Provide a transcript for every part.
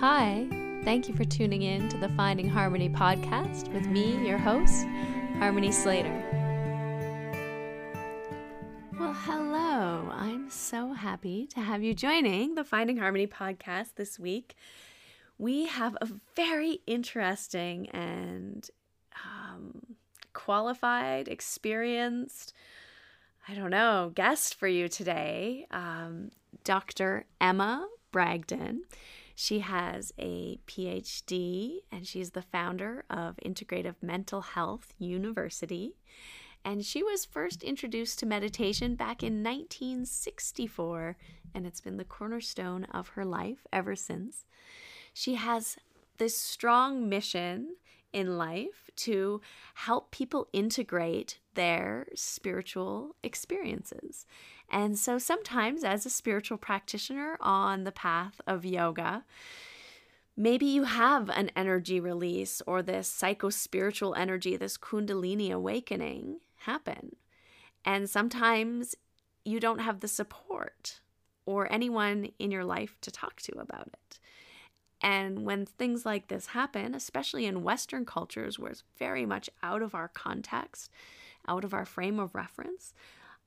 Hi, thank you for tuning in to the Finding Harmony podcast with me, your host, Harmony Slater. Well, hello. I'm so happy to have you joining the Finding Harmony podcast this week. We have a very interesting and um, qualified, experienced, I don't know, guest for you today, um, Dr. Emma Bragdon. She has a PhD and she's the founder of Integrative Mental Health University. And she was first introduced to meditation back in 1964, and it's been the cornerstone of her life ever since. She has this strong mission in life to help people integrate their spiritual experiences. And so sometimes, as a spiritual practitioner on the path of yoga, maybe you have an energy release or this psycho spiritual energy, this Kundalini awakening happen. And sometimes you don't have the support or anyone in your life to talk to about it. And when things like this happen, especially in Western cultures where it's very much out of our context, out of our frame of reference,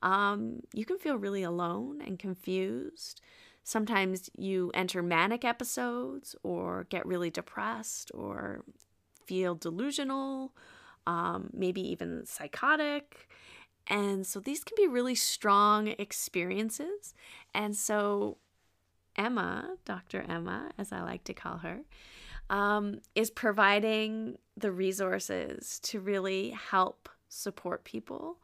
um, you can feel really alone and confused. Sometimes you enter manic episodes or get really depressed or feel delusional, um, maybe even psychotic. And so these can be really strong experiences. And so Emma, Dr. Emma, as I like to call her, um, is providing the resources to really help support people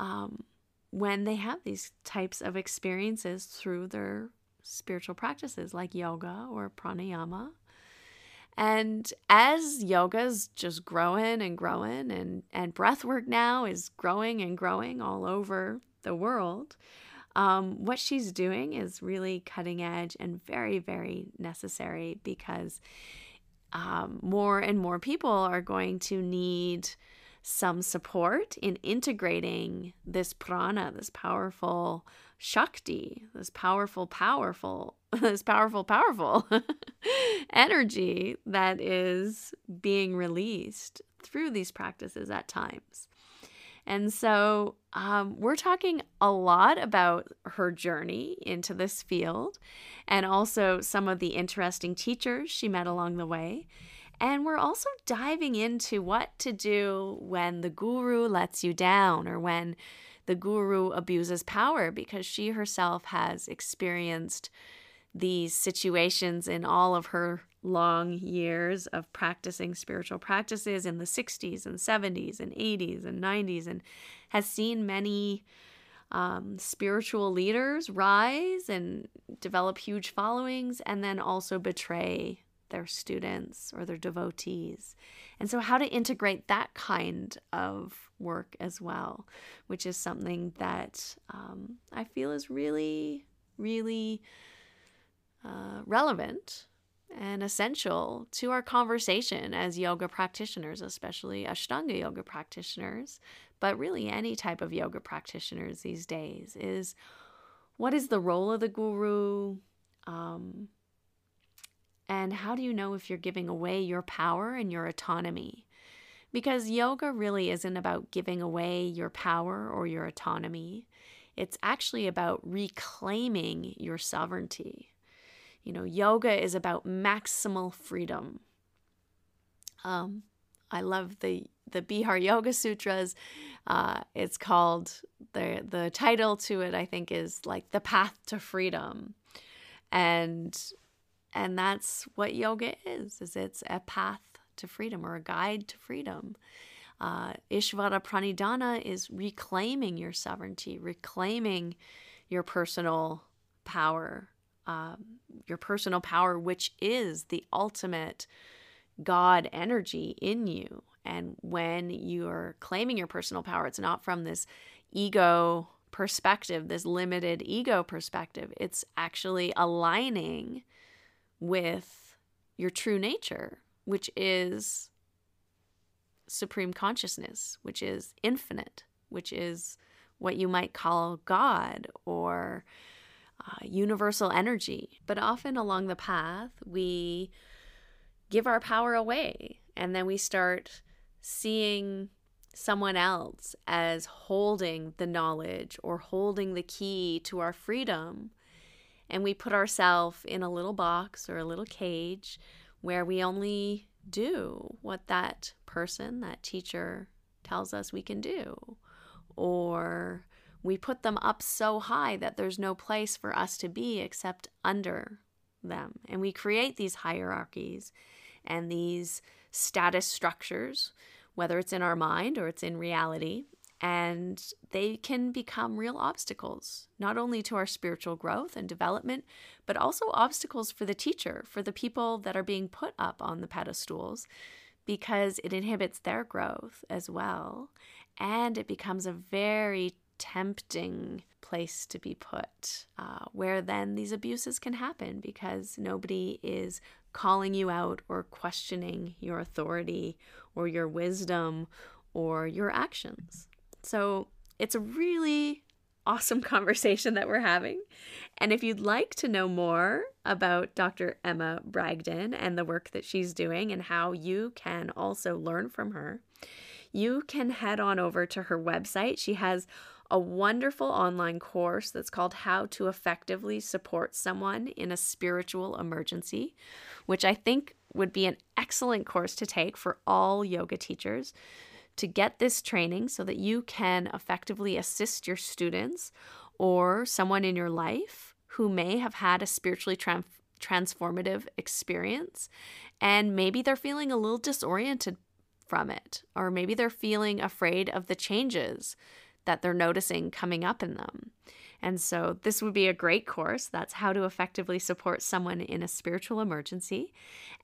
um, when they have these types of experiences through their spiritual practices like yoga or pranayama. And as yoga's just growing and growing, and, and breath work now is growing and growing all over the world, um, what she's doing is really cutting edge and very, very necessary because um, more and more people are going to need some support in integrating this prana, this powerful shakti, this powerful, powerful, this powerful, powerful energy that is being released through these practices at times. And so um, we're talking a lot about her journey into this field and also some of the interesting teachers she met along the way. And we're also diving into what to do when the guru lets you down or when the guru abuses power because she herself has experienced these situations in all of her long years of practicing spiritual practices in the 60s and 70s and 80s and 90s and has seen many um, spiritual leaders rise and develop huge followings and then also betray their students or their devotees. And so, how to integrate that kind of work as well, which is something that um, I feel is really, really uh, relevant and essential to our conversation as yoga practitioners, especially Ashtanga yoga practitioners, but really any type of yoga practitioners these days, is what is the role of the guru? Um, and how do you know if you're giving away your power and your autonomy? Because yoga really isn't about giving away your power or your autonomy. It's actually about reclaiming your sovereignty. You know, yoga is about maximal freedom. Um, I love the the Bihar Yoga Sutras. Uh, it's called the the title to it. I think is like the path to freedom, and and that's what yoga is. Is it's a path to freedom or a guide to freedom. Uh, Ishvara Pranidhana is reclaiming your sovereignty, reclaiming your personal power, um, your personal power, which is the ultimate God energy in you. And when you're claiming your personal power, it's not from this ego perspective, this limited ego perspective. It's actually aligning with your true nature, which is supreme consciousness, which is infinite, which is what you might call God or uh, universal energy. But often along the path, we give our power away and then we start seeing someone else as holding the knowledge or holding the key to our freedom. And we put ourselves in a little box or a little cage where we only do what that person, that teacher tells us we can do. Or we put them up so high that there's no place for us to be except under them. And we create these hierarchies and these status structures, whether it's in our mind or it's in reality. And they can become real obstacles, not only to our spiritual growth and development, but also obstacles for the teacher, for the people that are being put up on the pedestals, because it inhibits their growth as well. And it becomes a very tempting place to be put, uh, where then these abuses can happen because nobody is calling you out or questioning your authority or your wisdom or your actions. So it's a really awesome conversation that we're having. And if you'd like to know more about Dr. Emma Bragdon and the work that she's doing and how you can also learn from her, you can head on over to her website. She has a wonderful online course that's called How to Effectively Support Someone in a Spiritual Emergency, which I think would be an excellent course to take for all yoga teachers to get this training so that you can effectively assist your students or someone in your life who may have had a spiritually tra- transformative experience and maybe they're feeling a little disoriented from it or maybe they're feeling afraid of the changes that they're noticing coming up in them. And so, this would be a great course. That's how to effectively support someone in a spiritual emergency.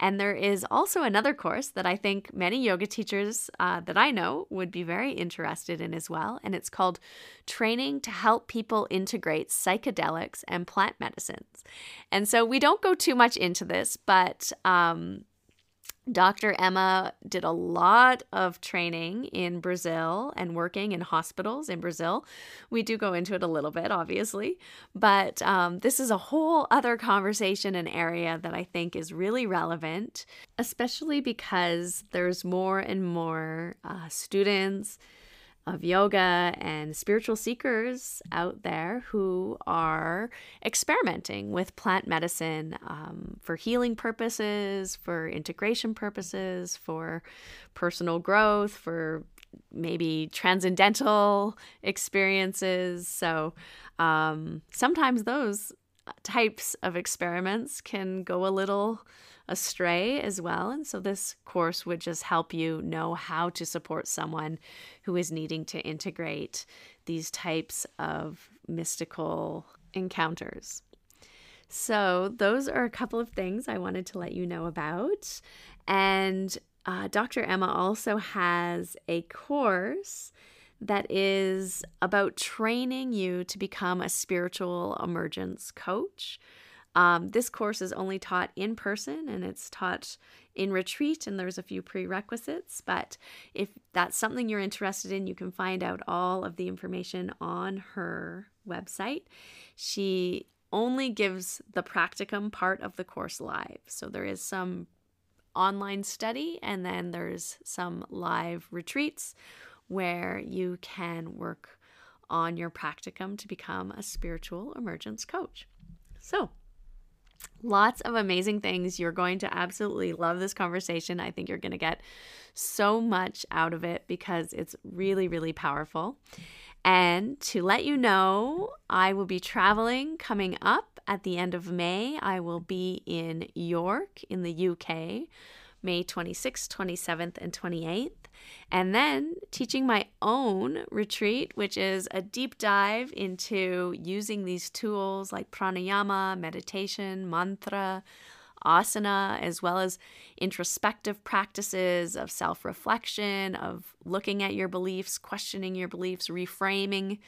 And there is also another course that I think many yoga teachers uh, that I know would be very interested in as well. And it's called Training to Help People Integrate Psychedelics and Plant Medicines. And so, we don't go too much into this, but um, Dr. Emma did a lot of training in Brazil and working in hospitals in Brazil. We do go into it a little bit, obviously, but um, this is a whole other conversation and area that I think is really relevant, especially because there's more and more uh, students of yoga and spiritual seekers out there who are experimenting with plant medicine um, for healing purposes, for integration purposes, for personal growth, for maybe transcendental experiences. So um, sometimes those types of experiments can go a little astray as well. And so this course would just help you know how to support someone who is needing to integrate these types of mystical encounters. So, those are a couple of things I wanted to let you know about. And uh, Dr. Emma also has a course that is about training you to become a spiritual emergence coach. Um, this course is only taught in person and it's taught in retreat, and there's a few prerequisites. But if that's something you're interested in, you can find out all of the information on her website. She only gives the practicum part of the course live. So there is some online study, and then there's some live retreats where you can work on your practicum to become a spiritual emergence coach. So, Lots of amazing things. You're going to absolutely love this conversation. I think you're going to get so much out of it because it's really, really powerful. And to let you know, I will be traveling coming up at the end of May. I will be in York in the UK May 26th, 27th, and 28th. And then teaching my own retreat, which is a deep dive into using these tools like pranayama, meditation, mantra, asana, as well as introspective practices of self reflection, of looking at your beliefs, questioning your beliefs, reframing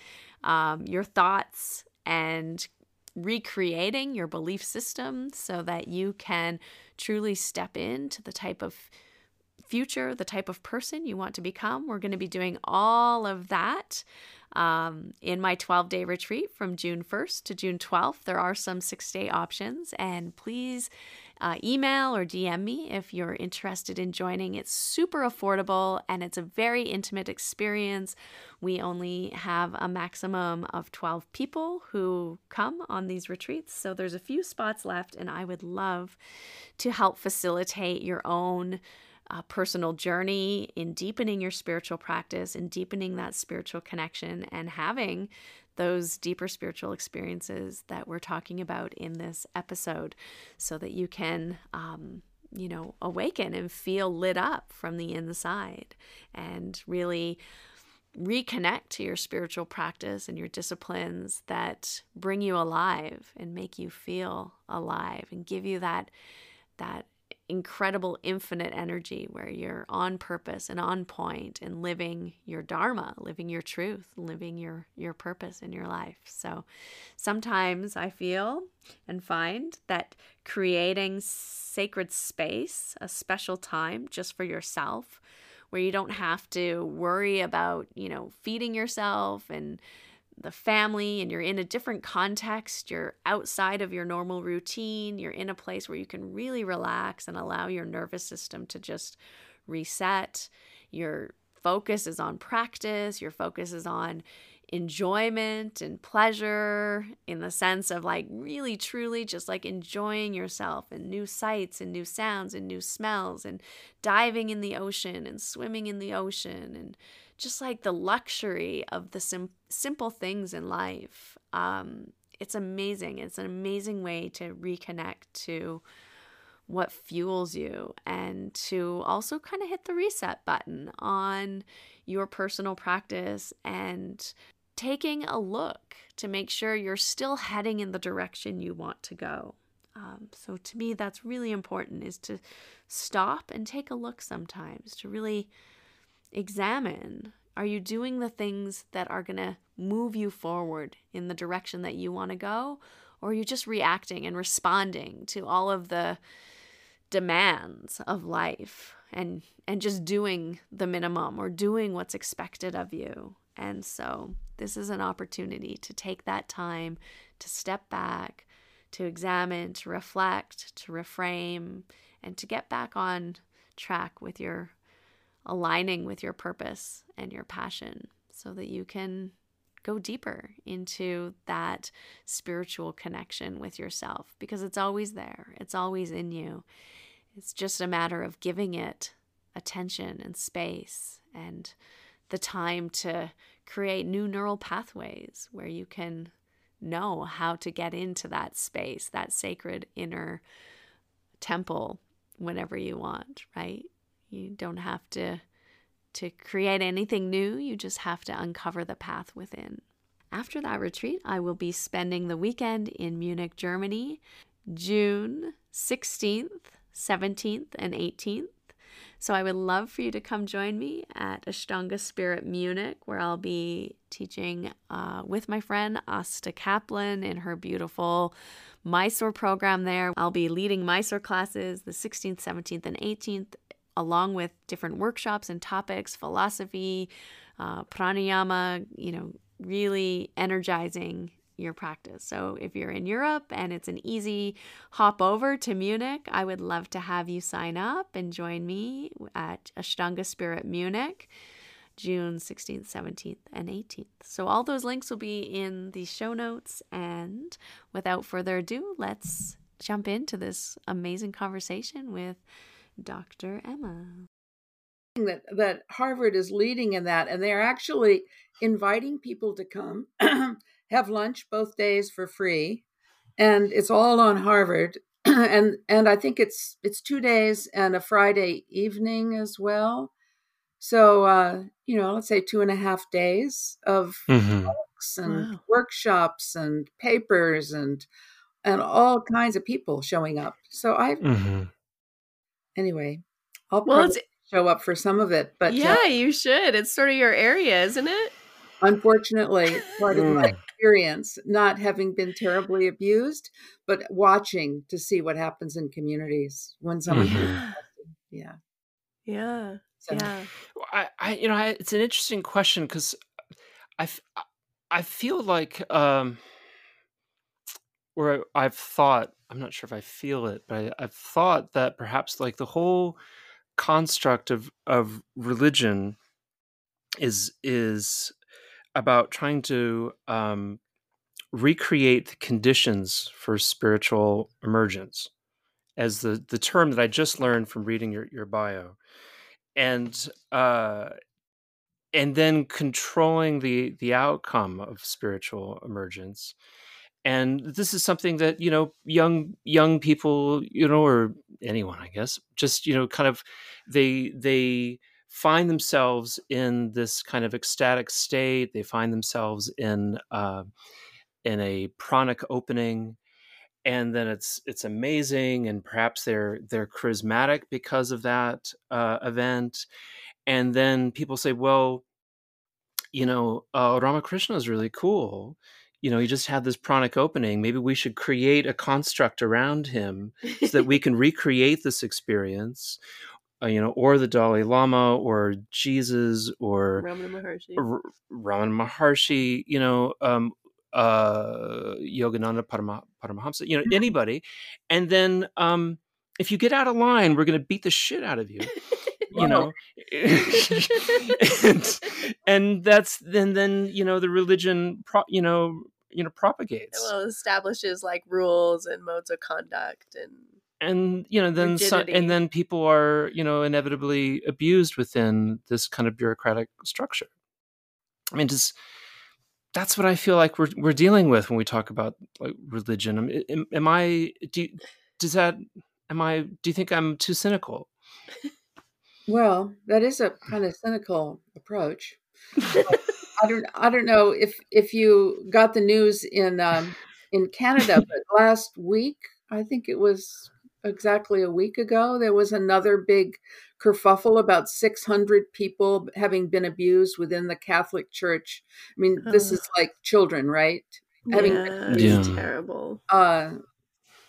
um, your thoughts, and recreating your belief system so that you can truly step into the type of future, the type of person you want to become. We're going to be doing all of that um, in my 12 day retreat from June 1st to June 12th. There are some six day options, and please uh, email or DM me if you're interested in joining. It's super affordable and it's a very intimate experience. We only have a maximum of 12 people who come on these retreats, so there's a few spots left, and I would love to help facilitate your own. Uh, personal journey in deepening your spiritual practice and deepening that spiritual connection and having those deeper spiritual experiences that we're talking about in this episode so that you can, um, you know, awaken and feel lit up from the inside and really reconnect to your spiritual practice and your disciplines that bring you alive and make you feel alive and give you that that incredible infinite energy where you're on purpose and on point and living your dharma living your truth living your your purpose in your life. So sometimes i feel and find that creating sacred space a special time just for yourself where you don't have to worry about you know feeding yourself and the family and you're in a different context, you're outside of your normal routine, you're in a place where you can really relax and allow your nervous system to just reset. Your focus is on practice, your focus is on enjoyment and pleasure in the sense of like really truly just like enjoying yourself and new sights and new sounds and new smells and diving in the ocean and swimming in the ocean and just like the luxury of the sim- simple things in life. Um, it's amazing. It's an amazing way to reconnect to what fuels you and to also kind of hit the reset button on your personal practice and taking a look to make sure you're still heading in the direction you want to go. Um, so to me, that's really important is to stop and take a look sometimes to really examine are you doing the things that are going to move you forward in the direction that you want to go? Or are you just reacting and responding to all of the demands of life and and just doing the minimum or doing what's expected of you? And so this is an opportunity to take that time to step back, to examine, to reflect, to reframe, and to get back on track with your aligning with your purpose and your passion so that you can go deeper into that spiritual connection with yourself because it's always there, it's always in you. It's just a matter of giving it attention and space and the time to create new neural pathways where you can know how to get into that space, that sacred inner temple whenever you want, right? You don't have to to create anything new, you just have to uncover the path within. After that retreat, I will be spending the weekend in Munich, Germany, June 16th, 17th, and 18th. So I would love for you to come join me at Ashtanga Spirit Munich, where I'll be teaching uh, with my friend Asta Kaplan in her beautiful Mysore program there. I'll be leading Mysore classes the 16th, 17th, and 18th, along with different workshops and topics, philosophy, uh, pranayama, you know, really energizing your practice. So if you're in Europe and it's an easy hop over to Munich, I would love to have you sign up and join me at Ashtanga Spirit Munich. June 16th, 17th, and 18th. So, all those links will be in the show notes. And without further ado, let's jump into this amazing conversation with Dr. Emma. That, that Harvard is leading in that, and they're actually inviting people to come have lunch both days for free, and it's all on Harvard. and and I think it's it's two days and a Friday evening as well. So uh, you know, let's say two and a half days of mm-hmm. talks and wow. workshops and papers and and all kinds of people showing up. So I mm-hmm anyway, I'll well, probably show up for some of it. But uh yeah, uh, you should. It's sort of your area, isn't it? Unfortunately, part of my mm. experience, not having been terribly abused, but watching to see what happens in communities when someone, mm-hmm. yeah. Yeah. So. Yeah. I, I, you know, I, it's an interesting question because I, I feel like, um, or I've thought, I'm not sure if I feel it, but I, I've thought that perhaps like the whole construct of of religion is is about trying to um, recreate the conditions for spiritual emergence as the the term that I just learned from reading your your bio, and uh, and then controlling the the outcome of spiritual emergence. And this is something that you know young young people you know or anyone I guess just you know kind of they they find themselves in this kind of ecstatic state. They find themselves in uh, in a pranic opening and then it's it's amazing and perhaps they're they're charismatic because of that uh, event and then people say well you know uh, ramakrishna is really cool you know he just had this pranic opening maybe we should create a construct around him so that we can recreate this experience uh, you know or the dalai lama or jesus or ramana maharshi or ramana maharshi you know um, uh, Yogananda Parama, Paramahamsa, you know, mm-hmm. anybody. And then um, if you get out of line, we're going to beat the shit out of you. you know and, and, that's then then you know the religion pro, you know you know propagates well establishes like rules and modes of conduct and and you know then some, and then people are you know inevitably abused within this kind of bureaucratic structure i mean just that's what I feel like we're we're dealing with when we talk about like religion. Am, am I do does that am I do you think I'm too cynical? Well, that is a kind of cynical approach. I don't I don't know if if you got the news in um, in Canada, but last week I think it was exactly a week ago there was another big kerfuffle about 600 people having been abused within the Catholic Church. I mean, oh. this is like children, right? Yeah, having been yeah. terrible. Uh,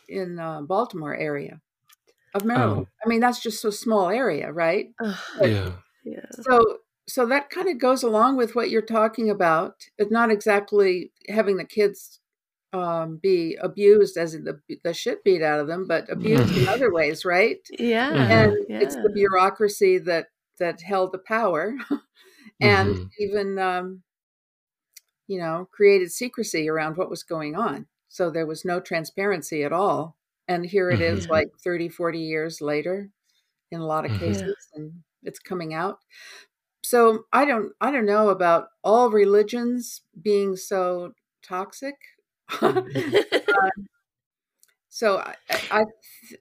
in uh, Baltimore area of Maryland. Oh. I mean, that's just a small area, right? yeah. Yeah. So so that kind of goes along with what you're talking about. It's not exactly having the kids um, be abused as the the shit beat out of them, but abused in other ways, right? Yeah, and yeah. it's the bureaucracy that that held the power, and mm-hmm. even um, you know created secrecy around what was going on. So there was no transparency at all. And here it is, mm-hmm. like 30, 40 years later, in a lot of mm-hmm. cases, and it's coming out. So I don't I don't know about all religions being so toxic um, so I,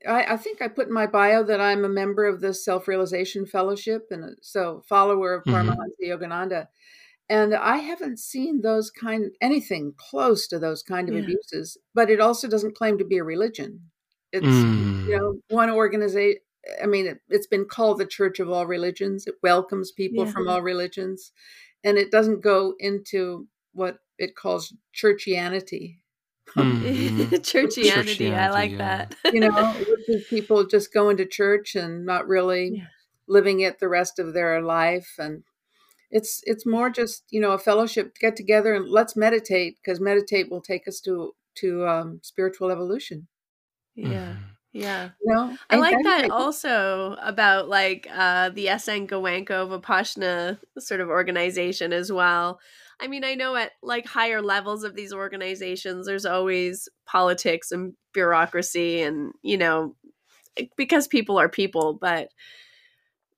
I, I think I put in my bio that I'm a member of the Self Realization Fellowship and so follower of mm-hmm. Paramahansa Yogananda, and I haven't seen those kind anything close to those kind of yeah. abuses. But it also doesn't claim to be a religion. It's mm. you know one organization. I mean, it, has been called the Church of All Religions. It welcomes people yeah. from all religions, and it doesn't go into what it calls churchianity. Mm-hmm. churchianity, churchianity, I like yeah. that. you know, people just going to church and not really yeah. living it the rest of their life, and it's it's more just you know a fellowship get together and let's meditate because meditate will take us to to um, spiritual evolution. Yeah. Mm-hmm. Yeah. You know, I like that also about like uh the SN Goenka Vipassana sort of organization as well. I mean, I know at like higher levels of these organizations, there's always politics and bureaucracy, and you know, eh, because people are people, but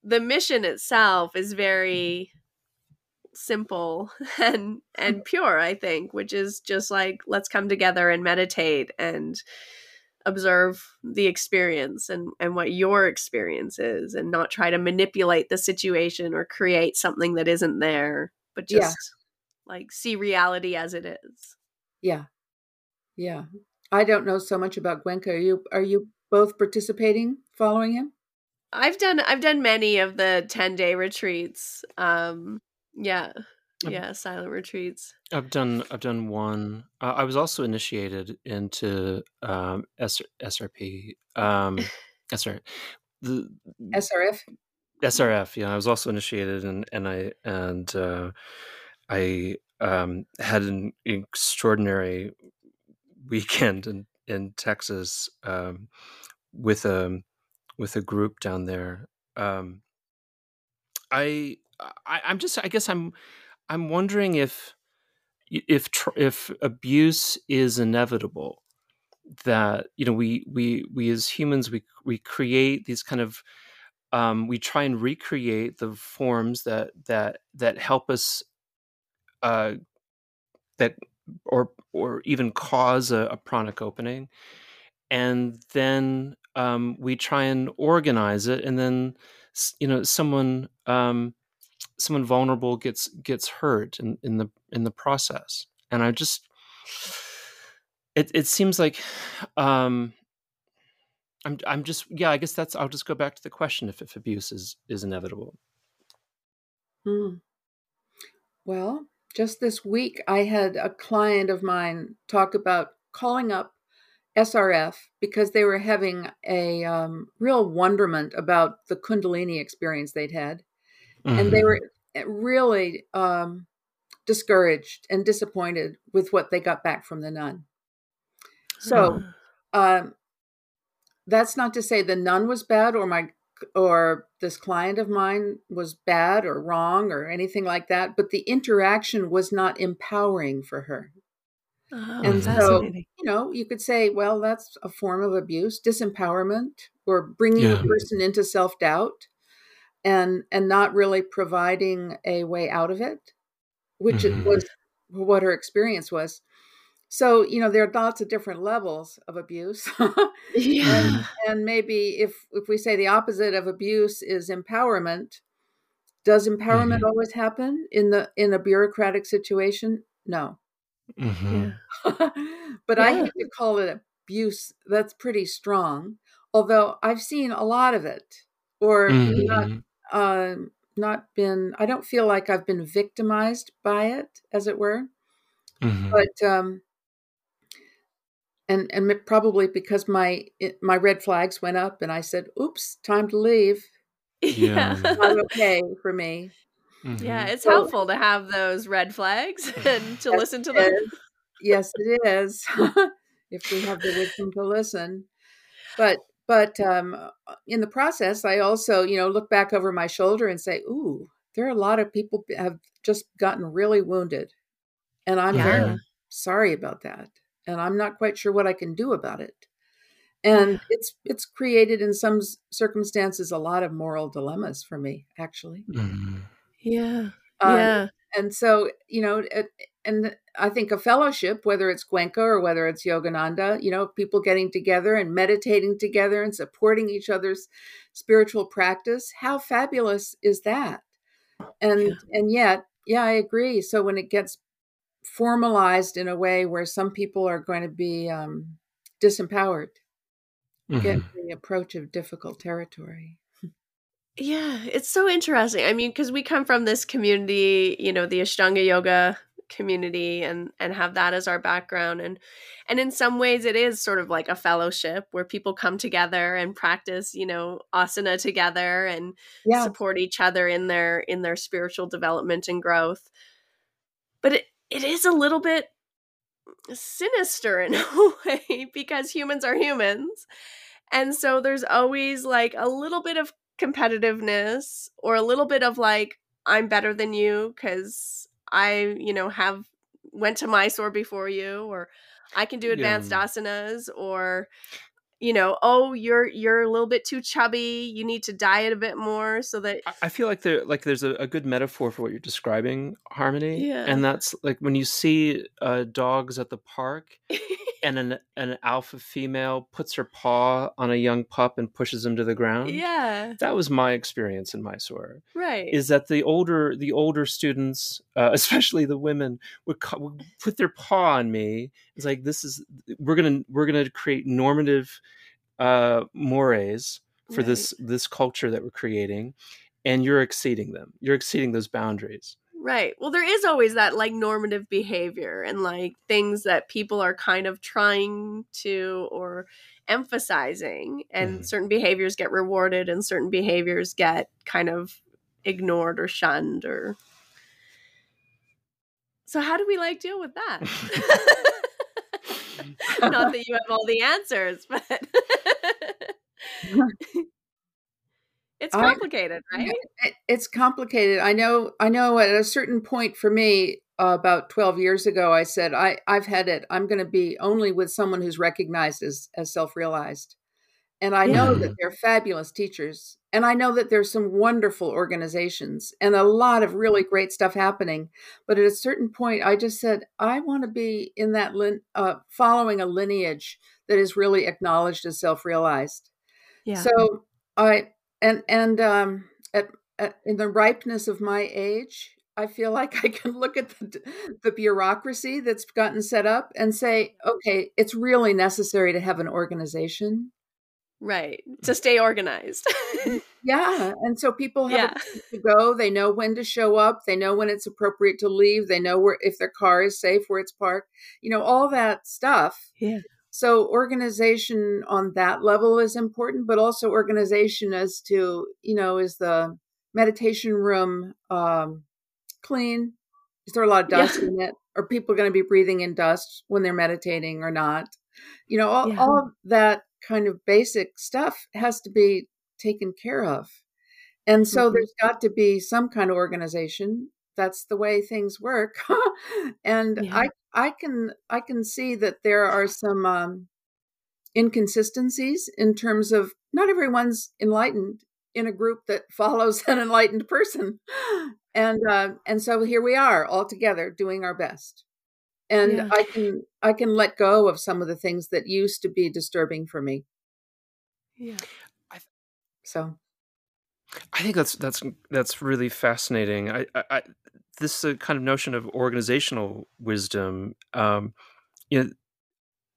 the mission itself is very simple and and pure i think which is just like let's come together and meditate and observe the experience and and what your experience is and not try to manipulate the situation or create something that isn't there but just like see reality as it is. Yeah. Yeah. I don't know so much about Goenka. Are you are you both participating following him? I've done I've done many of the 10-day retreats. Um yeah. Yeah, silent retreats. I've done I've done one. Uh, I was also initiated into um S- SRP um SR the SRF SRF. Yeah, I was also initiated, and and I and uh, I um, had an extraordinary weekend in in Texas um, with a with a group down there. Um, I, I I'm just I guess I'm I'm wondering if if if abuse is inevitable that you know we we we as humans we we create these kind of um, we try and recreate the forms that that that help us uh, that or or even cause a, a pranic opening. And then um, we try and organize it and then you know someone um, someone vulnerable gets gets hurt in, in the in the process. And i just it, it seems like um i'm i'm just yeah i guess that's i'll just go back to the question if, if abuse is is inevitable. Hmm. well just this week i had a client of mine talk about calling up srf because they were having a um, real wonderment about the kundalini experience they'd had mm-hmm. and they mm-hmm. were eh, really um, discouraged and disappointed with what they got back from the nun. So, um, that's not to say the nun was bad or my or this client of mine was bad or wrong or anything like that, but the interaction was not empowering for her. Oh, and so, you know, you could say, well, that's a form of abuse, disempowerment, or bringing yeah. a person into self doubt and and not really providing a way out of it which mm-hmm. was what her experience was so you know there are lots of different levels of abuse yeah. and, and maybe if if we say the opposite of abuse is empowerment does empowerment mm-hmm. always happen in the in a bureaucratic situation no mm-hmm. but yeah. i hate to call it abuse that's pretty strong although i've seen a lot of it or not mm-hmm uh, not been i don't feel like i've been victimized by it as it were. Mm-hmm. but um and and probably because my my red flags went up and i said oops time to leave. Yeah. Not okay for me. Mm-hmm. yeah it's so, helpful to have those red flags and to yes, listen to them. yes it is. If we have the wisdom to listen. But but um, uh, in the process, I also, you know, look back over my shoulder and say, "Ooh, there are a lot of people have just gotten really wounded, and I'm yeah. very sorry about that, and I'm not quite sure what I can do about it." And it's it's created in some circumstances a lot of moral dilemmas for me, actually. Mm-hmm. Yeah, um, yeah. And so, you know, it, and I think a fellowship, whether it's Goenka or whether it's Yogananda, you know, people getting together and meditating together and supporting each other's spiritual practice, how fabulous is that? And yeah. and yet, yeah, I agree. So when it gets formalized in a way where some people are going to be um, disempowered, mm-hmm. get the approach of difficult territory. Yeah, it's so interesting. I mean, because we come from this community, you know, the Ashtanga yoga community and and have that as our background and and in some ways it is sort of like a fellowship where people come together and practice you know asana together and yeah. support each other in their in their spiritual development and growth but it, it is a little bit sinister in a way because humans are humans and so there's always like a little bit of competitiveness or a little bit of like i'm better than you because I, you know, have went to Mysore before you, or I can do advanced yeah. asanas, or you know, oh, you're you're a little bit too chubby. You need to diet a bit more so that I feel like there like there's a, a good metaphor for what you're describing, Harmony. Yeah. And that's like when you see uh, dogs at the park and an an alpha female puts her paw on a young pup and pushes him to the ground. Yeah, that was my experience in Mysore. Right, is that the older the older students, uh, especially the women, would, would put their paw on me. It's like this is we're gonna we're gonna create normative uh, mores for right. this this culture that we're creating, and you're exceeding them. You're exceeding those boundaries. Right. Well, there is always that like normative behavior and like things that people are kind of trying to or emphasizing and Mhm. certain behaviors get rewarded and certain behaviors get kind of ignored or shunned or so how do we like deal with that not that you have all the answers but it's I- complicated right It- it's complicated. I know. I know. At a certain point for me, uh, about twelve years ago, I said, "I I've had it. I'm going to be only with someone who's recognized as as self realized." And I know Yeah. that they're fabulous teachers, and I know that there's some wonderful organizations and a lot of really great stuff happening. But at a certain point, I just said, I want to be in that lin- uh, following a lineage that is really acknowledged as self realized. yeah So I and and um, at, at in the ripeness of my age, I feel like I can look at the the bureaucracy that's gotten set up and say, okay, it's really necessary to have an organization. Right to stay organized Yeah, and so people have yeah to go. They know when to show up. They know when it's appropriate to leave. They know where if their car is safe, where it's parked. You know all that stuff. Yeah. So organization on that level is important, but also organization as to you know is the meditation room um, clean? Is there a lot of Yeah. dust in it? Are people going to be breathing in dust when they're meditating or not? You know, all, Yeah. all of that kind of basic stuff has to be taken care of. And so Mhm. there's got to be some kind of organization. That's the way things work. and Yeah. I I can I can see that there are some um, inconsistencies in terms of not everyone's enlightened in a group that follows an enlightened person. And uh, and so here we are all together doing our best. And Yeah. I can I can let go of some of the things that used to be disturbing for me. yeah So I think that's that's that's really fascinating. I, I, I this uh, kind of notion of organizational wisdom. Um, you know,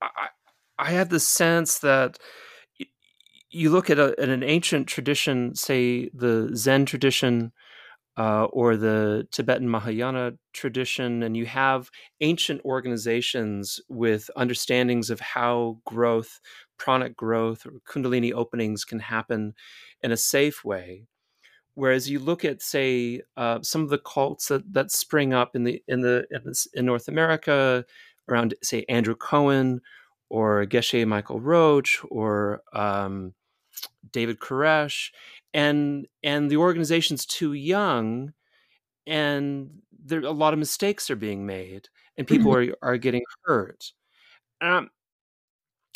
I I have the sense that you look at, a, at an ancient tradition, say the Zen tradition. Uh, or the Tibetan Mahayana tradition, and you have ancient organizations with understandings of how growth, pranic growth, or Kundalini openings can happen in a safe way. Whereas you look at, say, uh, some of the cults that, that spring up in the in the in, North America around, say, Andrew Cohen or Geshe Michael Roach or um, David Koresh, and and the organization's too young, and there a lot of mistakes are being made, and people are are getting hurt. Um,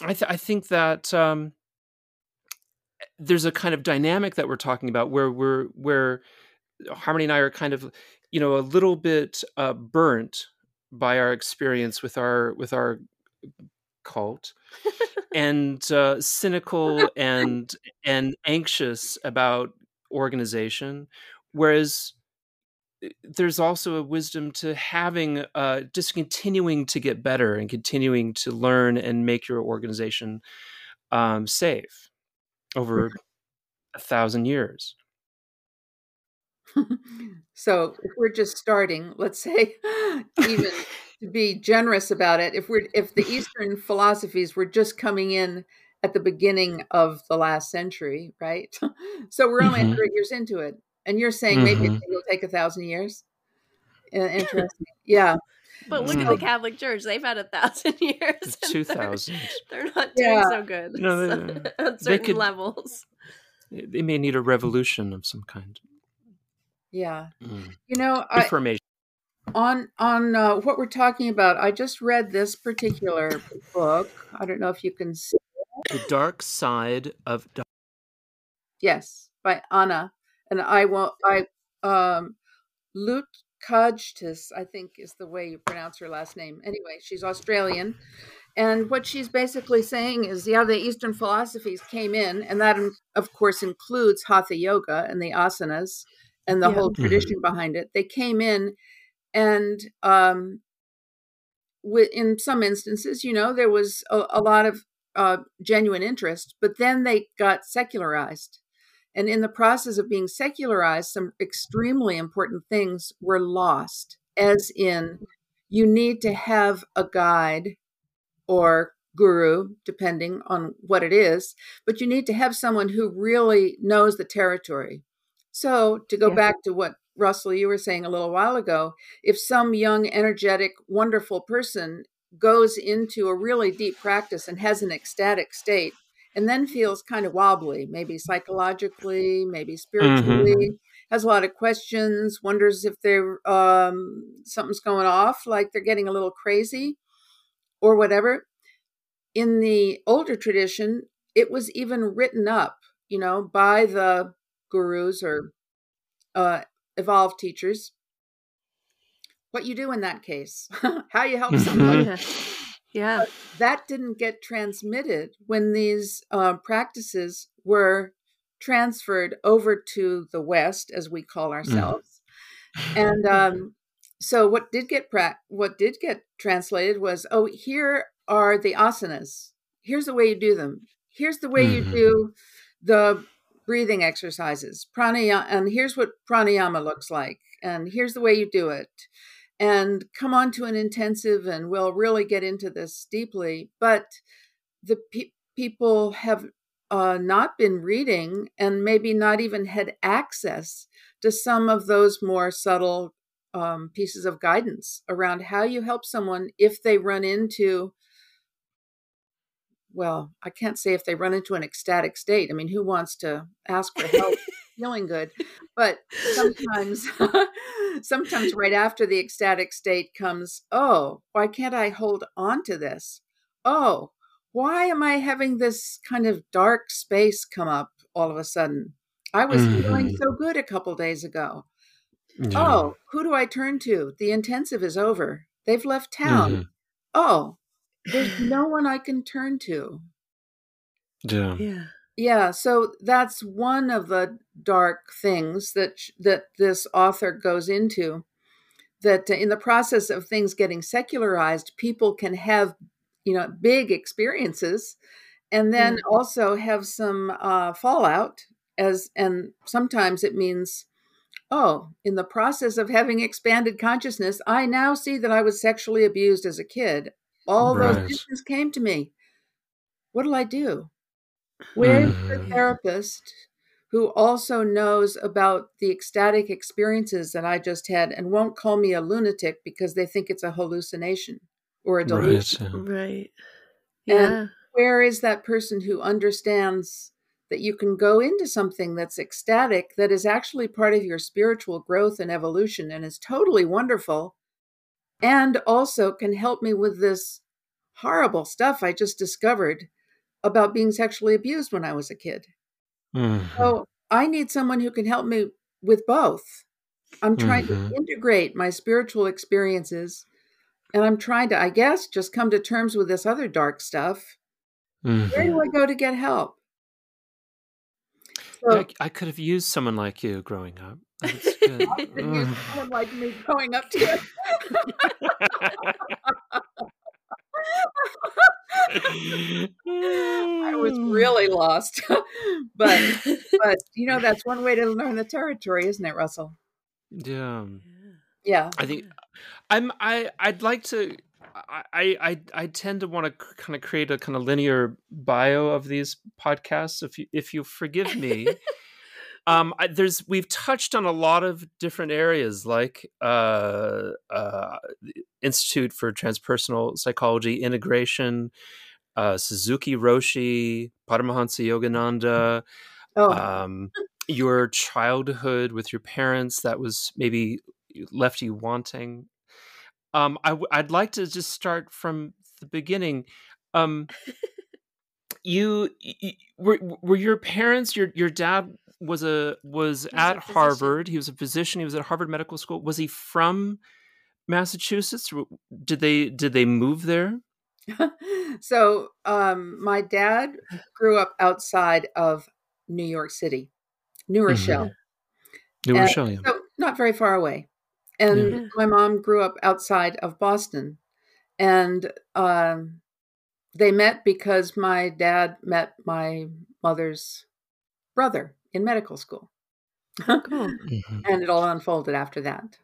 I th- I think that. Um, there's a kind of dynamic that we're talking about where we're where Harmony and I are kind of you know a little bit uh, burnt by our experience with our with our cult and uh, cynical and and anxious about organization whereas eh, there's also a wisdom to having uh, just continuing to get better and continuing to learn and make your organization um, safe over a thousand years. so if we're just starting, let's say even to be generous about it, if we're if the Eastern philosophies were just coming in at the beginning of the last century, right? So we're only Mhm. 100 years into it. And you're saying maybe Mhm. it'll take a thousand years? Uh, Interesting. Yeah. But look at Mm. the Catholic Church; they've had a thousand years. and Two they're- They're not doing Yeah. so good No, they- so- they on certain could- levels. They may need a revolution of some kind. Yeah. Mm. You know, I, Reformation. On on uh, what we're talking about, I just read this particular book. I don't know if you can see. The dark side of Dharma. Yes, by Anna, and I will. I um, Lut Kajtis, I think is the way you pronounce her last name. Anyway, she's Australian, and what she's basically saying is, yeah, the Eastern philosophies came in, and that of course includes Hatha Yoga and the asanas and the Yeah. whole Mhm. tradition behind it. They came in, and um, wi- in some instances, you know, there was a, a lot of uh, genuine interest, but then they got secularized. And in the process of being secularized, some extremely important things were lost, as in, you need to have a guide or guru, depending on what it is, but you need to have someone who really knows the territory. So, to go Yeah. back to what Russell, you were saying a little while ago, if some young, energetic, wonderful person goes into a really deep practice and has an ecstatic state and then feels kind of wobbly, maybe psychologically, maybe spiritually, has a lot of questions, wonders if they're um, something's going off, like they're getting a little crazy or whatever. In the older tradition, it was even written up, you know, by the gurus or uh, evolved teachers. What you do in that case, how you help someone. Yeah. Yeah. That didn't get transmitted when these uh, practices were transferred over to the West, as we call ourselves. And um, so, what did get pra- what did get translated was, oh, here are the asanas. Here's the way you do them. Here's the way you Mhm. do the breathing exercises, pranayama, and here's what pranayama looks like, and here's the way you do it. And come on to an intensive, and we'll really get into this deeply. But the pe- people have uh, not been reading and maybe not even had access to some of those more subtle um, pieces of guidance around how you help someone if they run into well i can't say if they run into an ecstatic state i mean who wants to ask for help feeling good but sometimes sometimes right after the ecstatic state comes oh why can't i hold on to this oh why am i having this kind of dark space come up all of a sudden i was feeling Mhm. so good a couple days ago Yeah. Oh, who do I turn to? The intensive is over. They've left town. Mhm. Oh, there's no one I can turn to. Yeah. Yeah. Yeah, so that's one of the dark things that that this author goes into. That in the process of things getting secularized, people can have, you know, big experiences, and then Yeah. also have some uh, fallout. As and sometimes it means oh, in the process of having expanded consciousness, I now see that I was sexually abused as a kid. All those Right. visions came to me. What'll I do? Where's the Mhm. therapist who also knows about the ecstatic experiences that I just had and won't call me a lunatic because they think it's a hallucination or a delusion? Right. yeah. And- Yeah. where is that person who understands that you can go into something that's ecstatic that is actually part of your spiritual growth and evolution and is totally wonderful and also can help me with this horrible stuff I just discovered about being sexually abused when I was a kid. Mhm. So I need someone who can help me with both. I'm trying Mhm. to integrate my spiritual experiences and I'm trying to, I guess, just come to terms with this other dark stuff where Mhm. do I go to get help? So I, I could have used someone like you growing up. That's good. I could use someone like me going up to it. I was really lost, but but you know that's one way to learn the territory, isn't it, Russell? yeah. Yeah. I think I'm I I'd like to I I I, I tend to want to kind of create a kind of linear bio of these podcasts if you if you forgive me. um I, there's we've touched on a lot of different areas like uh uh the Institute for Transpersonal Psychology integration uh Suzuki Roshi Paramahansa Yogananda Oh, um, your childhood with your parents that was maybe left you wanting. Um, I, would like to just start from the beginning. Um, you, y were were your parents your your dad was a was at a. Harvard. He was a physician. He was at Harvard Medical School. Was he from Massachusetts? Did they did they move there? so um, my dad grew up outside of New York City, New. Rochelle, New Rochelle. yeah. so not very far away. And Yeah. my mom grew up outside of Boston, and um, they met because my dad met my mother's brother in medical school, Cool. Mhm. and it all unfolded after that.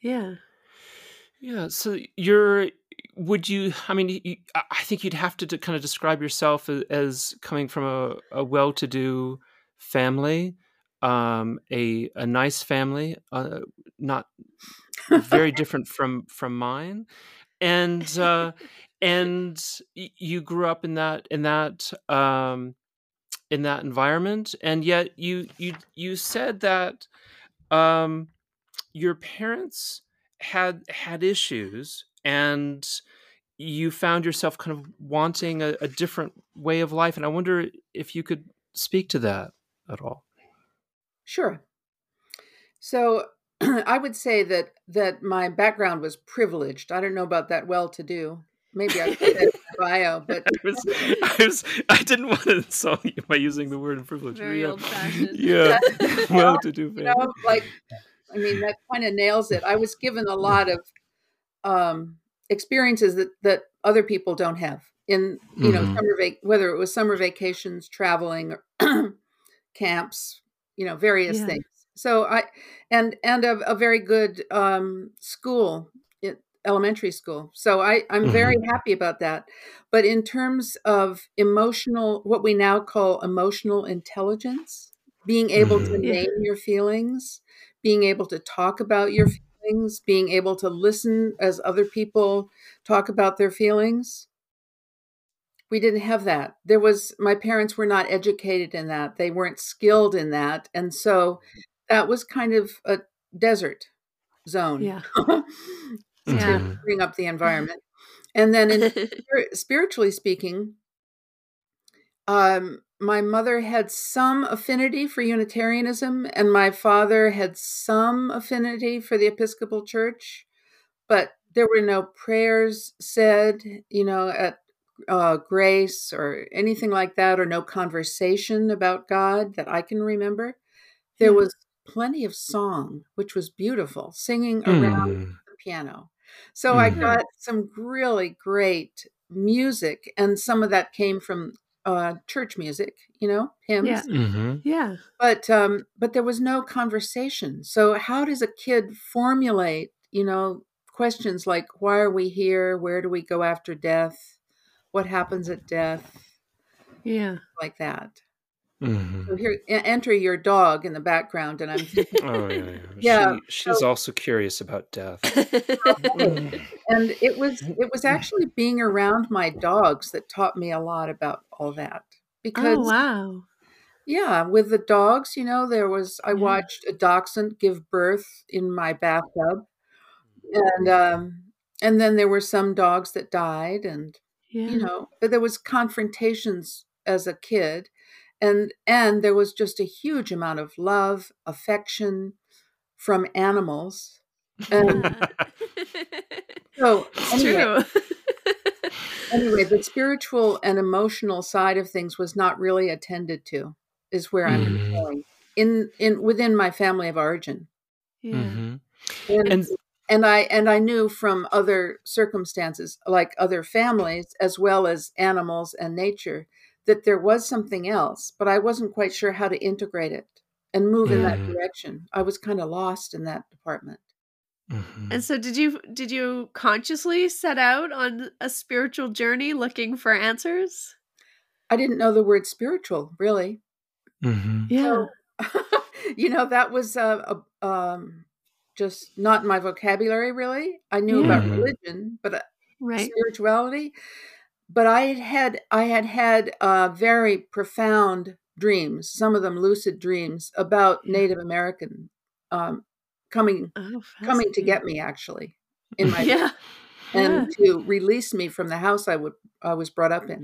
Yeah. Yeah. So you're would you? I mean, you, I think you'd have to, to, kind of describe yourself as, as coming from a, a well-to-do family, um, a a nice family, uh, not very different from from mine, and uh, and you grew up in that in that um, in that environment, and yet you you you said that um, your parents had had issues and you found yourself kind of wanting a, a, different way of life and i wonder if you could speak to that at all. Sure. So i would say that that my background was privileged. I don't know about that well to do maybe i put that in my bio but I, was, I, was, I didn't want to insult you by using the word privilege very yeah. old fashioned yeah well to do you know, like i mean that kind of nails it i was given a lot of um, experiences that that other people don't have in you know mm-hmm. summer vac- whether it was summer vacations traveling or camps you know various yeah. things so i and and a, a very good um, school elementary school so i i'm mm-hmm. very happy about that but in terms of emotional what we now call emotional intelligence being able mm-hmm. to name your feelings being able to talk about your feelings, being able to listen as other people talk about their feelings. We didn't have that. There was, my parents were not educated in that. They weren't skilled in that. And so that was kind of a desert zone yeah. to bring up the environment. And then, in, spiritually speaking, um, my mother had some affinity for Unitarianism, and my father had some affinity for the Episcopal Church, but there were no prayers said, you know, at uh, grace or anything like that, or no conversation about God that I can remember. There was plenty of song, which was beautiful, singing around mm. the piano. So mm. I got some really great music, and some of that came from uh, church music, you know, hymns. Yeah. Mm-hmm. yeah. But um, but there was no conversation. So how does a kid formulate, you know, questions like why are we here? Where do we go after death? What happens at death? Yeah. Like that. Mm-hmm. So here, enter your dog in the background, and I'm thinking, oh yeah, yeah. yeah she, she's so, also curious about death. and it was it was actually being around my dogs that taught me a lot about all that. Because oh, wow, yeah, with the dogs, you know, there was I yeah. watched a dachshund give birth in my bathtub, and um, and then there were some dogs that died, and yeah. you know, but there was confrontations as a kid and and there was just a huge amount of love affection from animals and so anyway, anyway the spiritual and emotional side of things was not really attended to is where i'm mm-hmm. going in in within my family of origin yeah. Mm-hmm. and, and and I and I knew from other circumstances, like other families, as well as animals and nature, that there was something else, but I wasn't quite sure how to integrate it and move mm. in that mm. direction. I was kind of lost in that department. Mm-hmm. And so did you did you consciously set out on a spiritual journey looking for answers? I didn't know the word spiritual, really. Mm-hmm. Yeah. So, you know, that was uh, a, um, just not in my vocabulary, really. I knew yeah. about mm-hmm. religion, but uh, right. spirituality but I had I had had uh, very profound dreams, some of them lucid dreams about Native American um, coming oh, coming to get me actually in my yeah. and yeah. to release me from the house I would I was brought up in.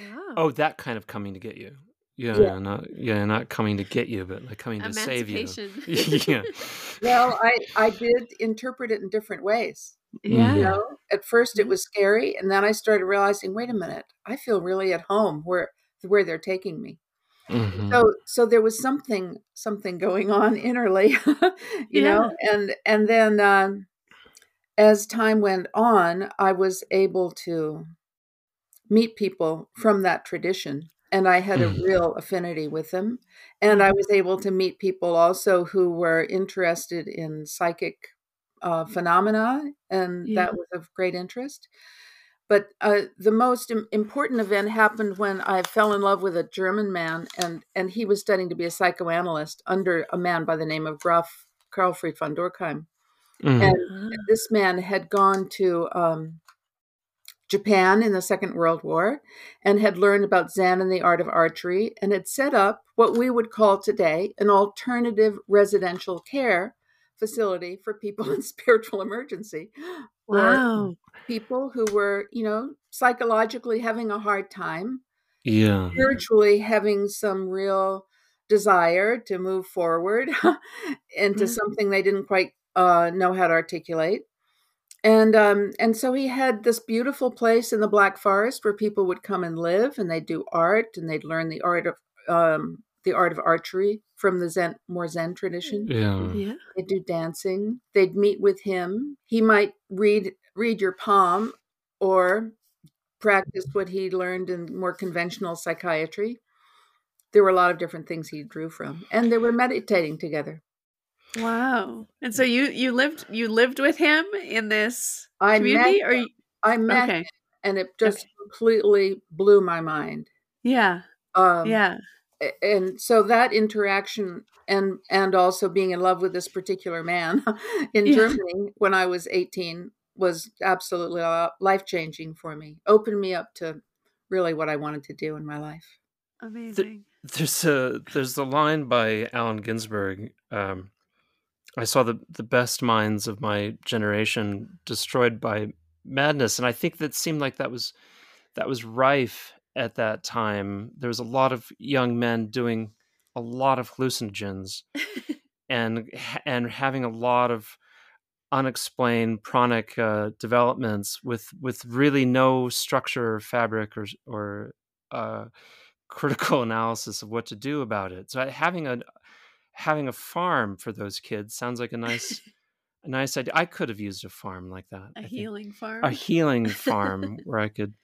Wow. Oh, that kind of coming to get you. Yeah, yeah, not yeah, not coming to get you, but like coming to save you. yeah. Well, I I did interpret it in different ways. Yeah. You know, at first it was scary, and then I started realizing, wait a minute, I feel really at home where where they're taking me. Mm-hmm. So so there was something something going on innerly, you yeah. know, and and then um, as time went on, I was able to meet people from that tradition and I had a mm. real affinity with them. And I mm-hmm. was able to meet people also who were interested in psychic uh, phenomena, and Yeah. that was of great interest. But uh, the most im- important event happened when I fell in love with a German man, and and he was studying to be a psychoanalyst under a man by the name of Graf Karlfried von Dürckheim. Mhm. And this man had gone to um, Japan in the Second World War and had learned about Zen and the art of archery and had set up what we would call today an alternative residential care facility for people in spiritual emergency. where Wow. People who were, you know, psychologically having a hard time, yeah. spiritually having some real desire to move forward into Yeah. something they didn't quite uh, know how to articulate. And um, and so he had this beautiful place in the Black Forest where people would come and live, and they'd do art, and they'd learn the art of um, the art of archery from the Zen more Zen tradition. Yeah. Yeah. They'd do dancing. They'd meet with him. He might read read your palm, or practice what he learned in more conventional psychiatry. There were a lot of different things he drew from, and they were meditating together. Wow. And so you you lived you lived with him in this I community, met or you, I met, okay? and it just Okay. completely blew my mind. Yeah. Um, Yeah. A- and so that interaction and and also being in love with this particular man in Yeah. Germany when I was 18 was absolutely life changing for me. Opened me up to really what I wanted to do in my life. Amazing. There's a there's a line by Allen Ginsberg. Um, I saw the the best minds of my generation destroyed by madness, and I think that seemed like that was that was rife at that time. There was a lot of young men doing a lot of hallucinogens and and having a lot of unexplained pranic uh, developments with with really no structure or fabric or or uh, critical analysis of what to do about it. So having a having a farm for those kids sounds like a nice a nice idea. I could have used a farm like that. A I think. healing farm. a healing farm where I could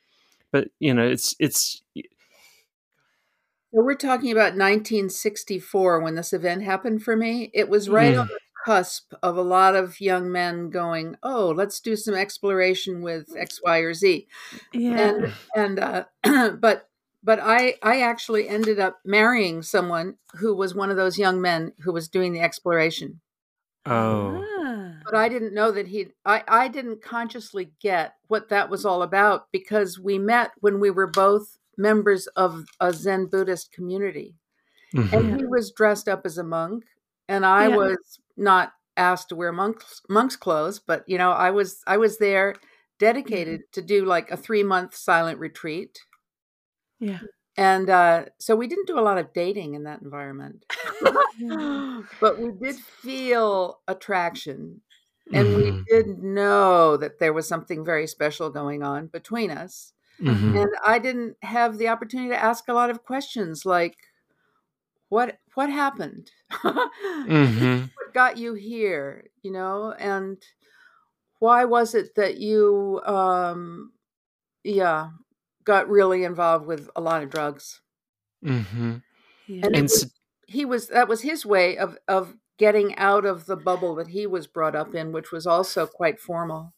but you know it's it's So we're talking about 1964 when this event happened for me. It was right Mm. on the cusp of a lot of young men going, "Oh, let's do some exploration with X, Y, or Z." yeah. and and uh, but but I I actually ended up marrying someone who was one of those young men who was doing the exploration. oh. But I didn't know that he I I didn't consciously get what that was all about because we met when we were both members of a Zen Buddhist community. Mhm. And he was dressed up as a monk and I Yeah. was not asked to wear monk's monk's clothes, but you know, I was I was there dedicated to do like a 3 month silent retreat. Yeah. And uh, so we didn't do a lot of dating in that environment. but we did feel attraction. And we Mhm. did know that there was something very special going on between us. Mhm. And I didn't have the opportunity to ask a lot of questions like, what what happened? Mhm. what got you here? You know, and why was it that you um yeah, got really involved with a lot of drugs? Mhm. Yeah. And and was s- he was that was his way of of getting out of the bubble that he was brought up in which was also quite formal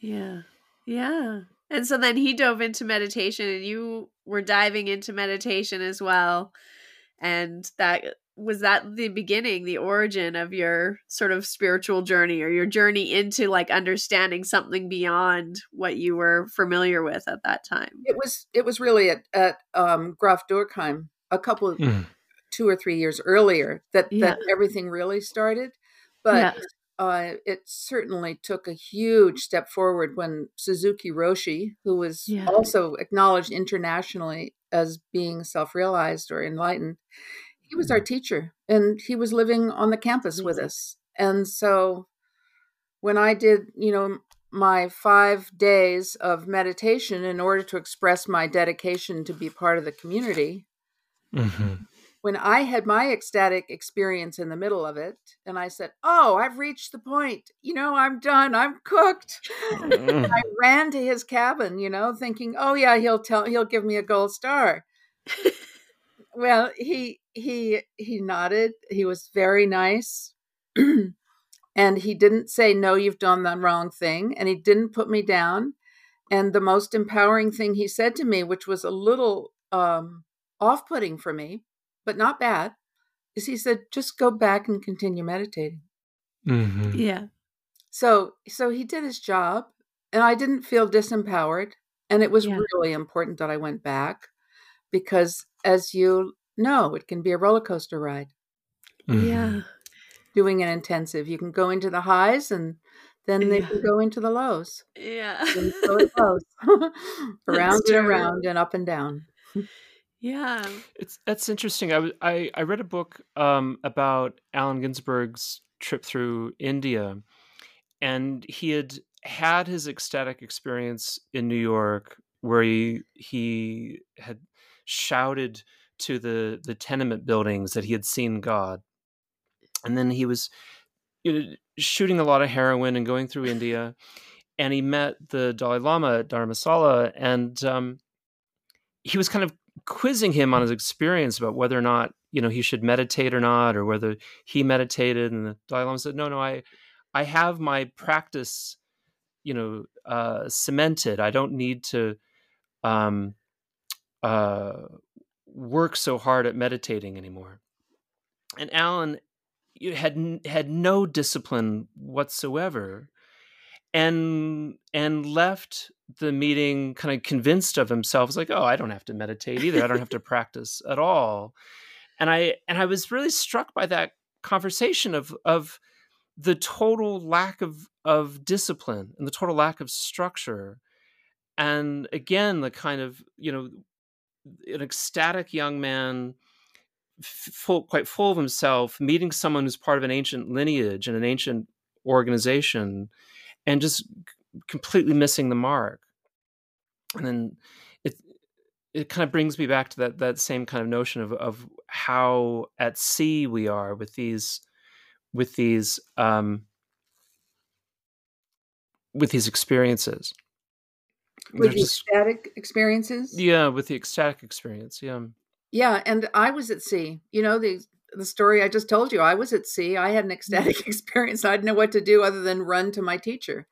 Yeah. Yeah. And so then he dove into meditation and you were diving into meditation as well. And that was that the beginning, the origin of your sort of spiritual journey or your journey into like understanding something beyond what you were familiar with at that time. it was it was really at, at um graf Dürckheim a couple of Mm. Two or three years earlier that Yeah. that everything really started but Yeah. uh, it certainly took a huge step forward when Suzuki Roshi, who was Yeah. also acknowledged internationally as being self-realized or enlightened, he was our teacher, and he was living on the campus with us. And so, when I did, you know, my five days of meditation in order to express my dedication to be part of the community, Mhm. When I had my ecstatic experience in the middle of it, and I said, Oh, I've reached the point. You know, I'm done. I'm cooked. Mm. I ran to his cabin, you know, thinking, Oh yeah, he'll tell he'll give me a gold star. well, he he he nodded. He was very nice. and he didn't say no you've done the wrong thing and he didn't put me down and the most empowering thing he said to me which was a little um, off-putting for me but not bad is he said just go back and continue meditating Mhm. Yeah. so so he did his job and i didn't feel disempowered and it was Yeah. really important that i went back because as you know it can be a roller coaster ride Mhm. Yeah. doing an intensive you can go into the highs and then they Yeah. can go into the lows Yeah. and so it goes around and true. around and up and down Yeah. It's that's interesting. I I I read a book um, about Allen Ginsberg's trip through India, and he had had his ecstatic experience in New York, where he he had shouted to the the tenement buildings that he had seen God, and then he was you know, shooting a lot of heroin and going through India, and he met the Dalai Lama at Dharamsala, and um, he was kind of quizzing him on his experience about whether or not you know he should meditate or not, or whether he meditated. And the Dalai Lama said, "No, no, I, I have my practice, you know, uh, cemented. I don't need to, um, uh, work so hard at meditating anymore." And Allen you had had no discipline whatsoever and and left the meeting kind of convinced of himself. Like, oh, I don't have to meditate either. I don't have to practice at all. And I and I was really struck by that conversation of of the total lack of of discipline and the total lack of structure. And again, the kind of, you know, an ecstatic young man full, quite full of himself, meeting someone who's part of an ancient lineage and an ancient organization, and just completely missing the mark. And then it it kind of brings me back to that that same kind of notion of of how at sea we are with these with these um, with these experiences. With the ecstatic experiences yeah, with the ecstatic experience. Yeah. yeah and i was at sea you know the the story i just told you i was at sea i had an ecstatic experience i didn't know what to do other than run to my teacher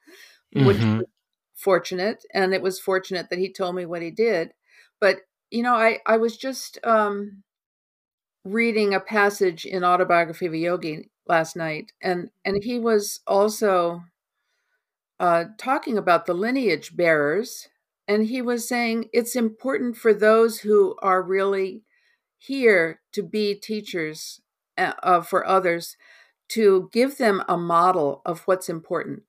which Mhm. was fortunate and it was fortunate that he told me what he did but you know i i was just um reading a passage in autobiography of a yogi last night and and he was also uh talking about the lineage bearers and he was saying it's important for those who are really here to be teachers uh, uh, for others to give them a model of what's important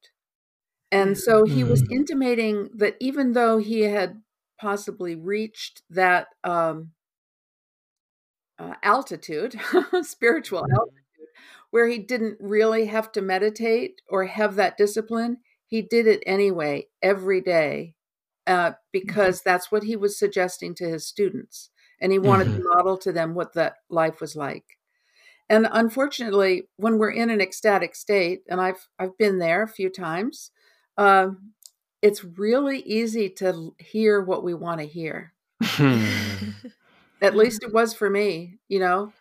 and so he was Mm. intimating that even though he had possibly reached that um, uh, altitude, spiritual altitude, where he didn't really have to meditate or have that discipline, he did it anyway every day uh, because that's what he was suggesting to his students. And he wanted to model to them what that life was like. And unfortunately, when we're in an ecstatic state, and I've I've been there a few times, um, it's really easy to hear what we want to hear. At least it was for me, you know.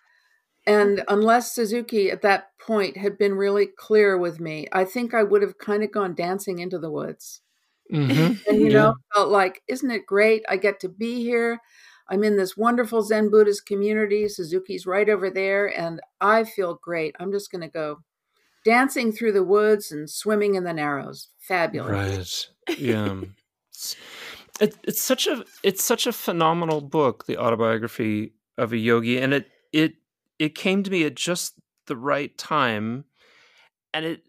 And unless Suzuki at that point had been really clear with me, I think I would have kind of gone dancing into the woods. Mhm. And, you Yeah. know, felt like, isn't it great? I get to be here. I'm in this wonderful Zen Buddhist community. Suzuki's right over there, and I feel great. I'm just going to go dancing through the woods and swimming in the narrows. Fabulous. Right. Yeah. It's, it, it's such a it's such a phenomenal book, the autobiography of a yogi, and it it it came to me at just the right time, and it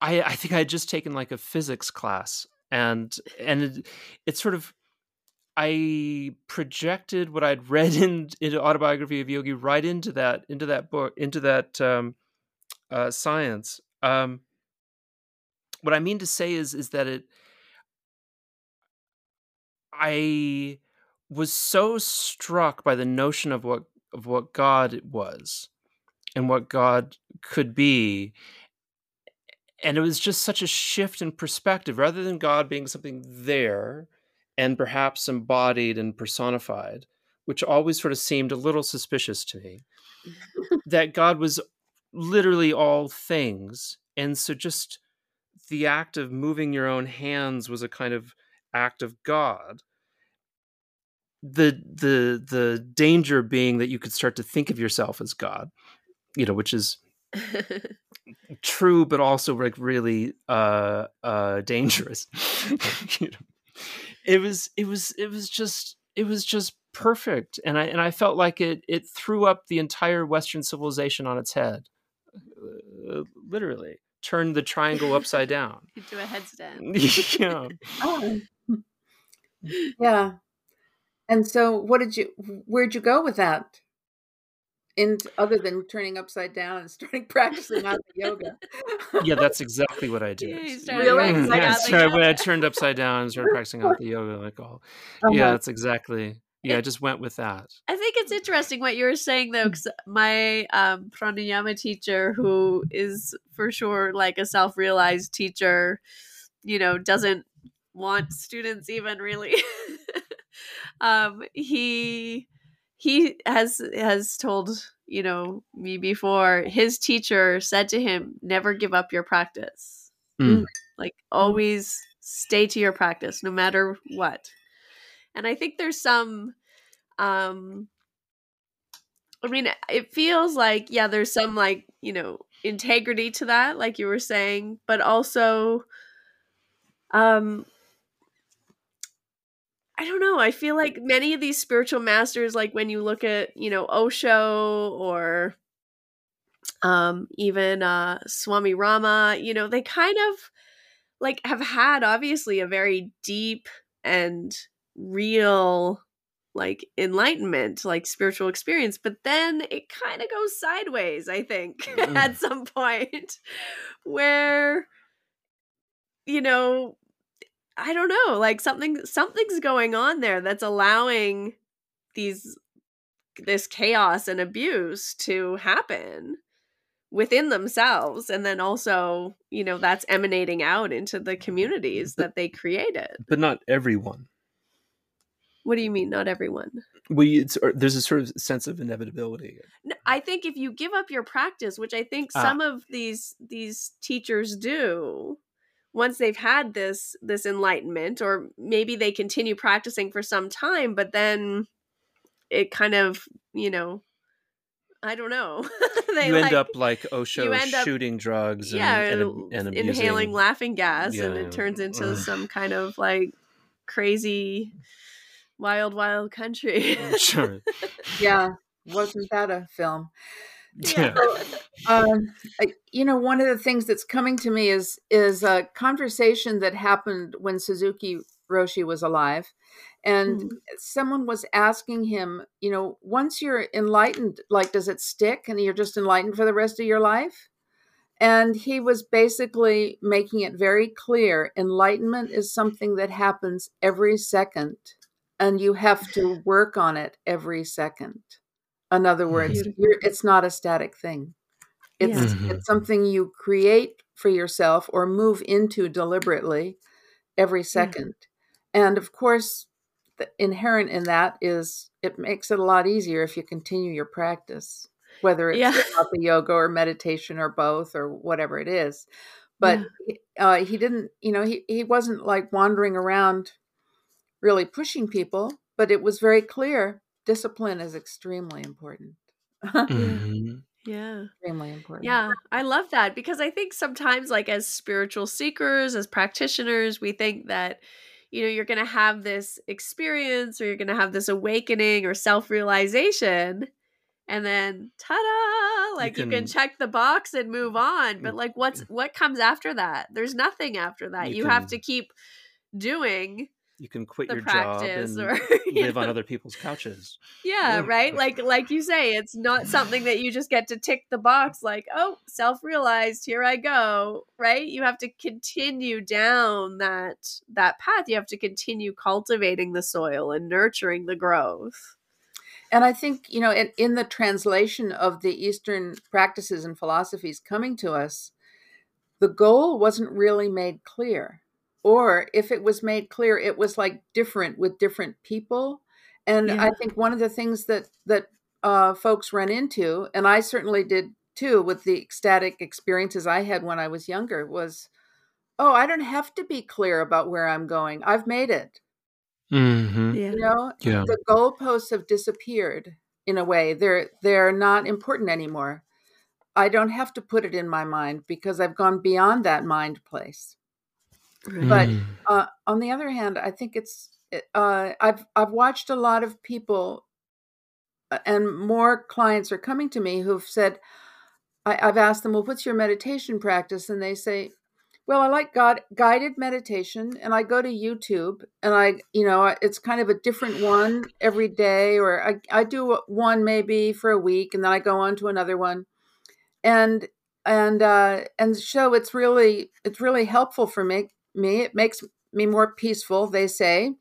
I I think I had just taken like a physics class, and and it, it sort of I projected what I'd read in into autobiography of yogi right into that into that book into that um, uh, science. Um, what I mean to say is is that it I was so struck by the notion of what of what God was and what God could be. And it was just such a shift in perspective rather than God being something there and perhaps embodied and personified, which always sort of seemed a little suspicious to me. that God was literally all things and so just the act of moving your own hands was a kind of act of God. The the the danger being that you could start to think of yourself as God, you know, which is true, but also like really uh, uh, dangerous. you know? It was it was it was just it was just perfect, and I and I felt like it it threw up the entire Western civilization on its head, literally turn the triangle upside down into a headstand. yeah. Oh. yeah. And so, what did you? Where'd you go with that? in other than turning upside down and starting practicing hatha yoga. yeah, that's exactly what I did. Yeah, really? Mm, like yeah, so when I turned upside down and started practicing hatha yoga, like all, Uh-huh. yeah, that's exactly. Yeah, I just went with that. I think it's interesting what you were saying though, because my um, pranayama teacher, who is for sure like a self-realized teacher, you know, doesn't want students even really. um, he he has has told you know me before. His teacher said to him, "Never give up your practice. Mm. Like always stay to your practice, no matter what." And I think there's some um i mean it feels like yeah there's some like you know integrity to that like you were saying but also um i don't know. I feel like many of these spiritual masters like when you look at you know osho or um even uh swami rama you know they kind of like have had obviously a very deep and real like enlightenment like spiritual experience but then it kind of goes sideways i think Mm. at some point where you know i don't know like something something's going on there that's allowing these this chaos and abuse to happen within themselves and then also you know that's emanating out into the communities that they created But not everyone. What do you mean not everyone We it's, or there's a sort of sense of inevitability. No, I think if you give up your practice, which I think Ah. some of these these teachers do, once they've had this this enlightenment, or maybe they continue practicing for some time, but then it kind of you know, I don't know. they you end like, up like Osho you end up- shooting drugs and, yeah, and, ab- and abusing. inhaling laughing gas, and it turns into Ugh. some kind of like crazy, wild, wild country. sure. yeah, wasn't that a film? Yeah. Um, I- you know, one of the things that's coming to me is is a conversation that happened when Suzuki Roshi was alive, and Mm. someone was asking him, you know, once you're enlightened, like, does it stick, and you're just enlightened for the rest of your life? And he was basically making it very clear: enlightenment is something that happens every second, and you have to work on it every second. In other words, you're, it's not a static thing. It's Yeah. Mhm. it's something you create for yourself or move into deliberately every second. And of course, the inherent in that is it makes it a lot easier if you continue your practice, whether it's Yeah. yoga or meditation or both or whatever it is. But uh, he didn't, you know, he, he wasn't like wandering around really pushing people, but it was very clear discipline is extremely important. Mhm. yeah. extremely important. Yeah, I love that because I think sometimes, like, as spiritual seekers, as practitioners, we think that, you know, you're going to have this experience or you're going to have this awakening or self realization. And then, ta da! Like, you can, can- check the box and move on. But, like, what's what comes after that? There's nothing after that. You, You have to keep doing You can quit the your job and or you live on other people's couches. Yeah, Yeah. right? Like like you say, it's not something that you just get to tick the box like, "Oh, self-realized, here I go." Right? You have to continue down that that path. You have to continue cultivating the soil and nurturing the growth. And I think, you know, in, in the translation of the Eastern practices and philosophies coming to us, the goal wasn't really made clear. Or if it was made clear, it was like different with different people. And Yeah. I think one of the things that that uh, folks run into, and I certainly did too with the ecstatic experiences I had when I was younger was, oh, I don't have to be clear about where I'm going. I've made it. Mm-hmm. Yeah. You know, Yeah. the goalposts have disappeared in a way. They're they're not important anymore. I don't have to put it in my mind because I've gone beyond that mind place. Right. But Mm. uh, on the other hand, I think it's uh, I've I've watched a lot of people, uh, and more clients are coming to me who've said, I, I've asked them, well, what's your meditation practice? And they say, well, I like God guided meditation, and I go to YouTube, and I, you know, it's kind of a different one every day, or I, I do one maybe for a week, and then I go on to another one, and and uh, and so it's really it's really helpful for me. Me, it makes me more peaceful. They say,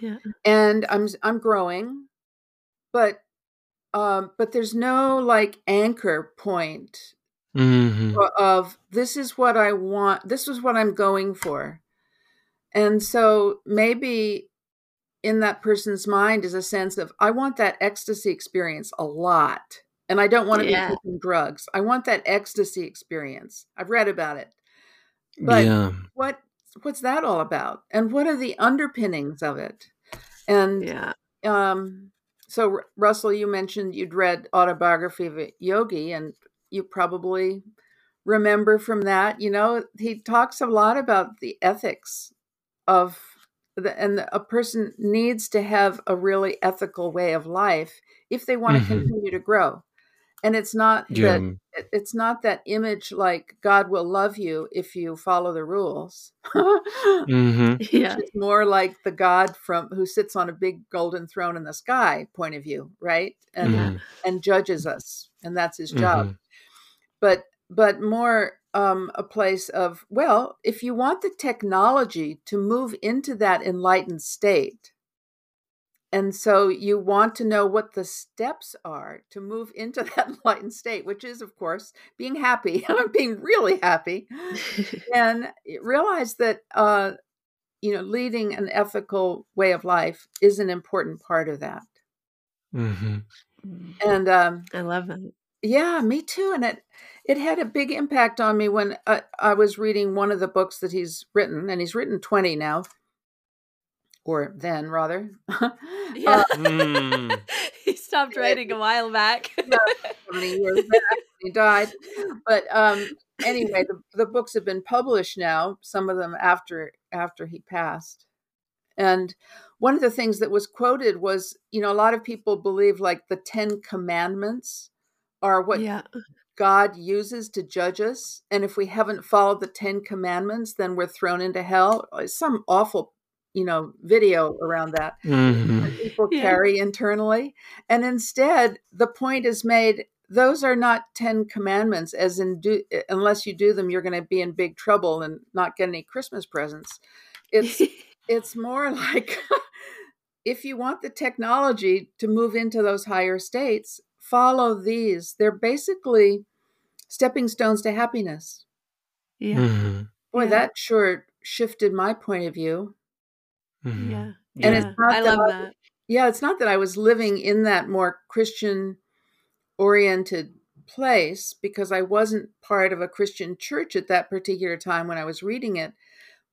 Yeah. and I'm I'm growing, but um, but there's no like anchor point Mm-hmm. of this is what I want, this is what I'm going for. And so maybe in that person's mind is a sense of I want that ecstasy experience a lot. And I don't want to Yeah. be taking drugs. I want that ecstasy experience. I've read about it. But yeah. what what's that all about? And what are the underpinnings of it? And Yeah. um, so Russell, you mentioned you'd read autobiography of a yogi, and you probably remember from that. You know, he talks a lot about the ethics of the, and a person needs to have a really ethical way of life if they want Mhm. to continue to grow. And it's not Yeah. that it's not that image like God will love you if you follow the rules. Mm-hmm. Yeah. It's more like the God from who sits on a big golden throne in the sky point of view, right? And Mhm. and judges us, and that's his job. Mhm. But but more um, a place of well, if you want the technology to move into that enlightened state, and so you want to know what the steps are to move into that enlightened state, which is, of course, being happy, being really happy, and realize that uh, you know leading an ethical way of life is an important part of that. Mhm. And um, I love it. yeah, me too. And it it had a big impact on me when I, I was reading one of the books that he's written, and he's written twenty now, or then rather. Yeah. Mm. he stopped writing a while back. many years back he died. But um, anyway, the, the books have been published now. Some of them after after he passed. And one of the things that was quoted was, you know, a lot of people believe like the Ten Commandments are what yeah. God uses to judge us, and if we haven't followed the Ten Commandments, then we're thrown into hell. Some awful, you know, video around that Mhm. that people Yeah. carry internally. And instead, the point is made those are not 10 commandments, as in, do, unless you do them, you're going to be in big trouble and not get any Christmas presents. It's, it's more like if you want the technology to move into those higher states, follow these. They're basically stepping stones to happiness. yeah. Mhm. Boy, Yeah. that sure shifted my point of view. Mhm. Yeah. And yeah. it's not I that love I- that. yeah, it's not that I was living in that more Christian oriented place because I wasn't part of a Christian church at that particular time when I was reading it.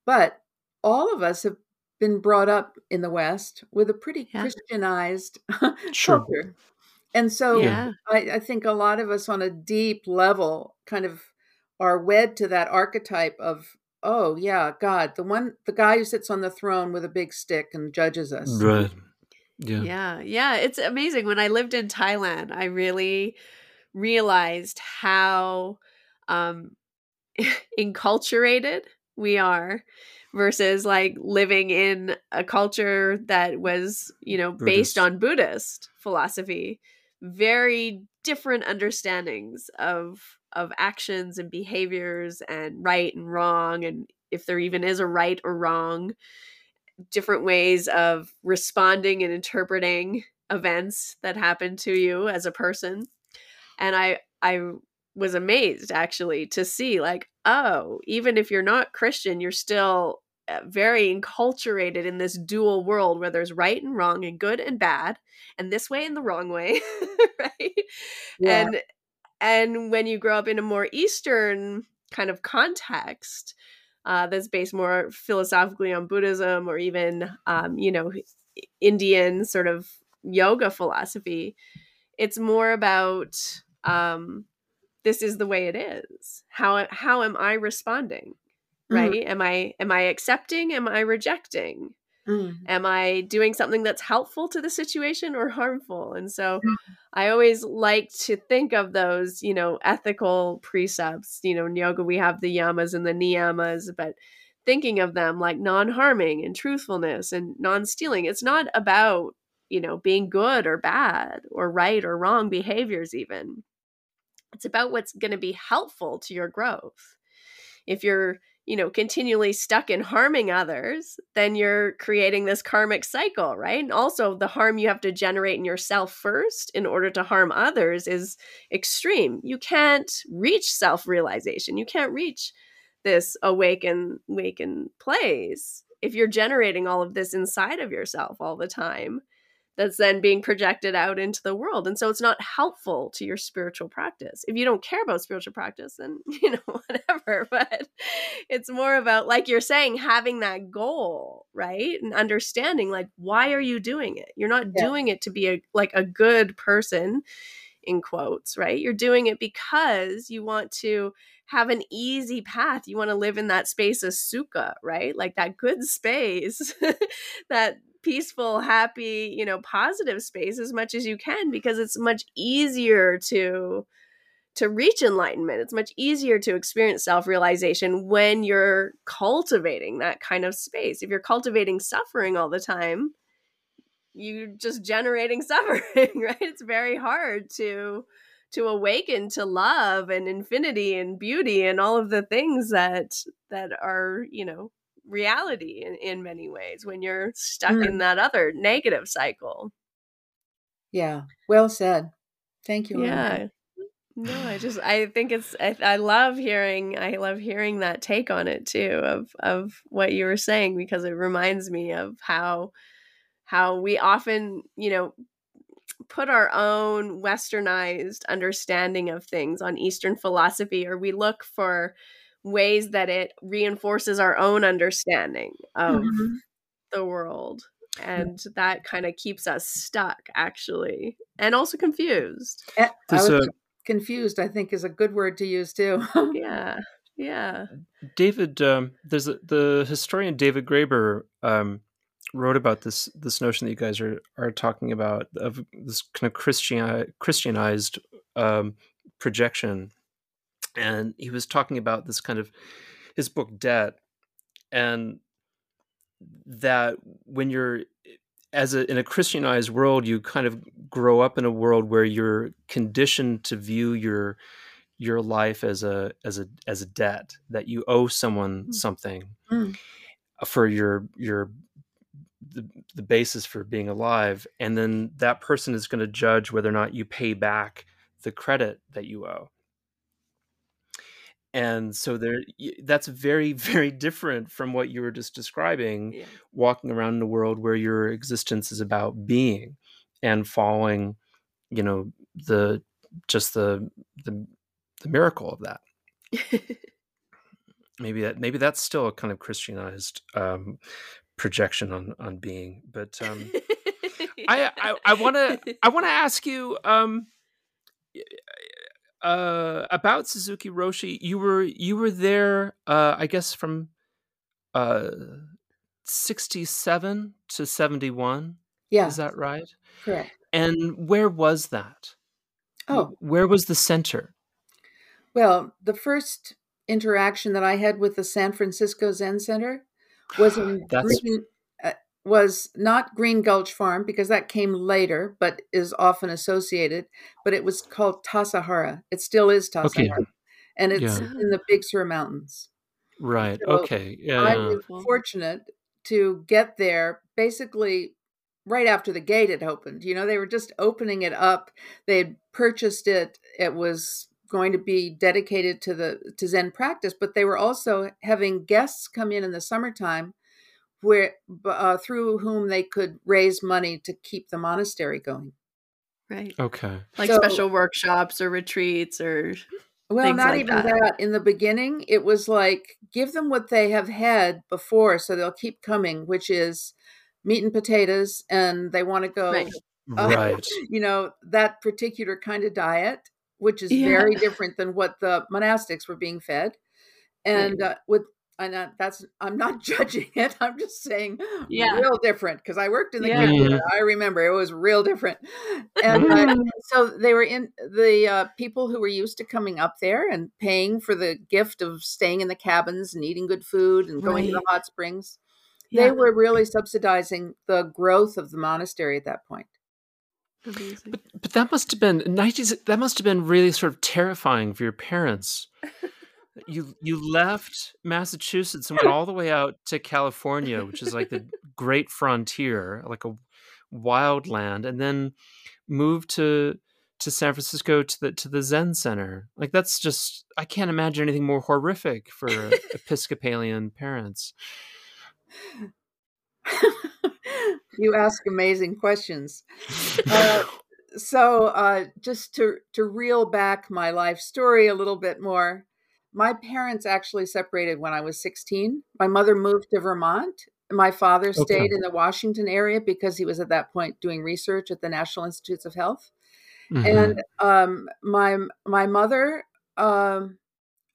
But all of us have been brought up in the West with a pretty Yeah. Christianized Sure. culture. And so Yeah. I, I think a lot of us on a deep level kind of are wed to that archetype of, oh yeah, God, the one the guy who sits on the throne with a big stick and judges us. Right. Yeah. Yeah, yeah, it's amazing. When I lived in Thailand, I really realized how um enculturated we are versus like living in a culture that was, you know, based on Buddhist philosophy. Very different understandings of of actions and behaviors and right and wrong and if there even is a right or wrong different ways of responding and interpreting events that happen to you as a person and i i was amazed actually to see like oh even if you're not christian you're still uh, very enculturated in this dual world where there's right and wrong and good and bad and this way and the wrong way right Yeah. and and when you grow up in a more Eastern kind of context uh, that's based more philosophically on Buddhism or even, um, you know, Indian sort of yoga philosophy, it's more about um, this is the way it is. How how am I responding? Mm. Right? Mm. Am I am I accepting? Am I rejecting? Mm. Am I doing something that's helpful to the situation or harmful? And so mm. I always like to think of those, you know, ethical precepts. You know, in yoga, we have the yamas and the niyamas, but thinking of them like non harming and truthfulness and non stealing. It's not about, you know, being good or bad or right or wrong behaviors, even. It's about what's going to be helpful to your growth. If you're you know, continually stuck in harming others, then you're creating this karmic cycle, right? And also, the harm you have to generate in yourself first in order to harm others is extreme. You can't reach self realization. You can't reach this awaken, awaken place if you're generating all of this inside of yourself all the time that's then being projected out into the world. And so it's not helpful to your spiritual practice. If you don't care about spiritual practice, then, you know, whatever. But it's more about, like you're saying, having that goal, right? And understanding, like, why are you doing it? You're not yeah. doing it to be a, like, a good person, in quotes, right? You're doing it because you want to have an easy path. You want to live in that space of sukha, right? Like that good space that peaceful, happy, you know, positive space as much as you can because it's much easier to to reach enlightenment. It's much easier to experience self-realization when you're cultivating that kind of space. If you're cultivating suffering all the time, you're just generating suffering, right? It's very hard to to awaken to love and infinity and beauty and all of the things that that are, you know, reality in, in many ways when you're stuck mm. in that other negative cycle. Yeah, well said. Thank you. Yeah. No, I just I think it's I, I love hearing I love hearing that take on it too of of what you were saying because it reminds me of how how we often, you know, put our own westernized understanding of things on eastern philosophy or we look for ways that it reinforces our own understanding of mm-hmm. the world and that kind of keeps us stuck actually and also confused. Eh, I was uh, confused i think is a good word to use too. Yeah yeah. David um, there's a, the historian david graeber um, wrote about this this notion that you guys are are talking about of this kind of christian christianized um, projection and he was talking about this kind of his book debt and that when you're as a in a christianized world you kind of grow up in a world where you're conditioned to view your your life as a as a as a debt that you owe someone mm. something mm. for your your the, the basis for being alive and then that person is going to judge whether or not you pay back the credit that you owe and so there that's very very different from what you were just describing yeah. walking around in a world where your existence is about being and following you know the just the the, the miracle of that maybe that maybe that's still a kind of christianized um, projection on on being but um, i i want to i want to ask you um uh, about Suzuki Roshi, you were you were there, uh, I guess from uh, sixty seven to seventy one. Yeah, is that right? Correct. And where was that? Oh, where was the center? Well, the first interaction that I had with the San Francisco Zen Center was in Green, was not Green Gulch Farm because that came later, but is often associated. But it was called Tassajara. It still is Tassajara, okay. and it's yeah. in the Big Sur Mountains. Right. So okay. Yeah. I was fortunate to get there basically right after the gate had opened. You know, they were just opening it up. They had purchased it. It was going to be dedicated to the to Zen practice, but they were also having guests come in in the summertime where uh, through whom they could raise money to keep the monastery going. Right. Okay. Like So- special workshops or retreats or Well, not like even that. that. In the beginning, it was like give them what they have had before so they'll keep coming, which is meat and potatoes, and they want to go, Right. Uh, Right. you know, that particular kind of diet, which is Yeah. very different than what the monastics were being fed. And uh, with, and uh, that's, I'm not judging it. I'm just saying, Yeah. real different because I worked in the Yeah. kitchen. I remember it was real different. And uh, so they were in the uh, people who were used to coming up there and paying for the gift of staying in the cabins and eating good food and going to the hot springs. Yeah. They were really subsidizing the growth of the monastery at that point. Amazing. But but that must have been nineties. That must have been really sort of terrifying for your parents. You you left Massachusetts and went all the way out to California, which is like the great frontier, like a wild land, and then moved to to San Francisco to the to the Zen Center. Like that's just I can't imagine anything more horrific for Episcopalian parents. you ask amazing questions. Uh, so, uh, just to to reel back my life story a little bit more, my parents actually separated when I was 16. My mother moved to Vermont. My father stayed Okay. in the Washington area because he was at that point doing research at the National Institutes of Health. Mhm. And um, my my mother um,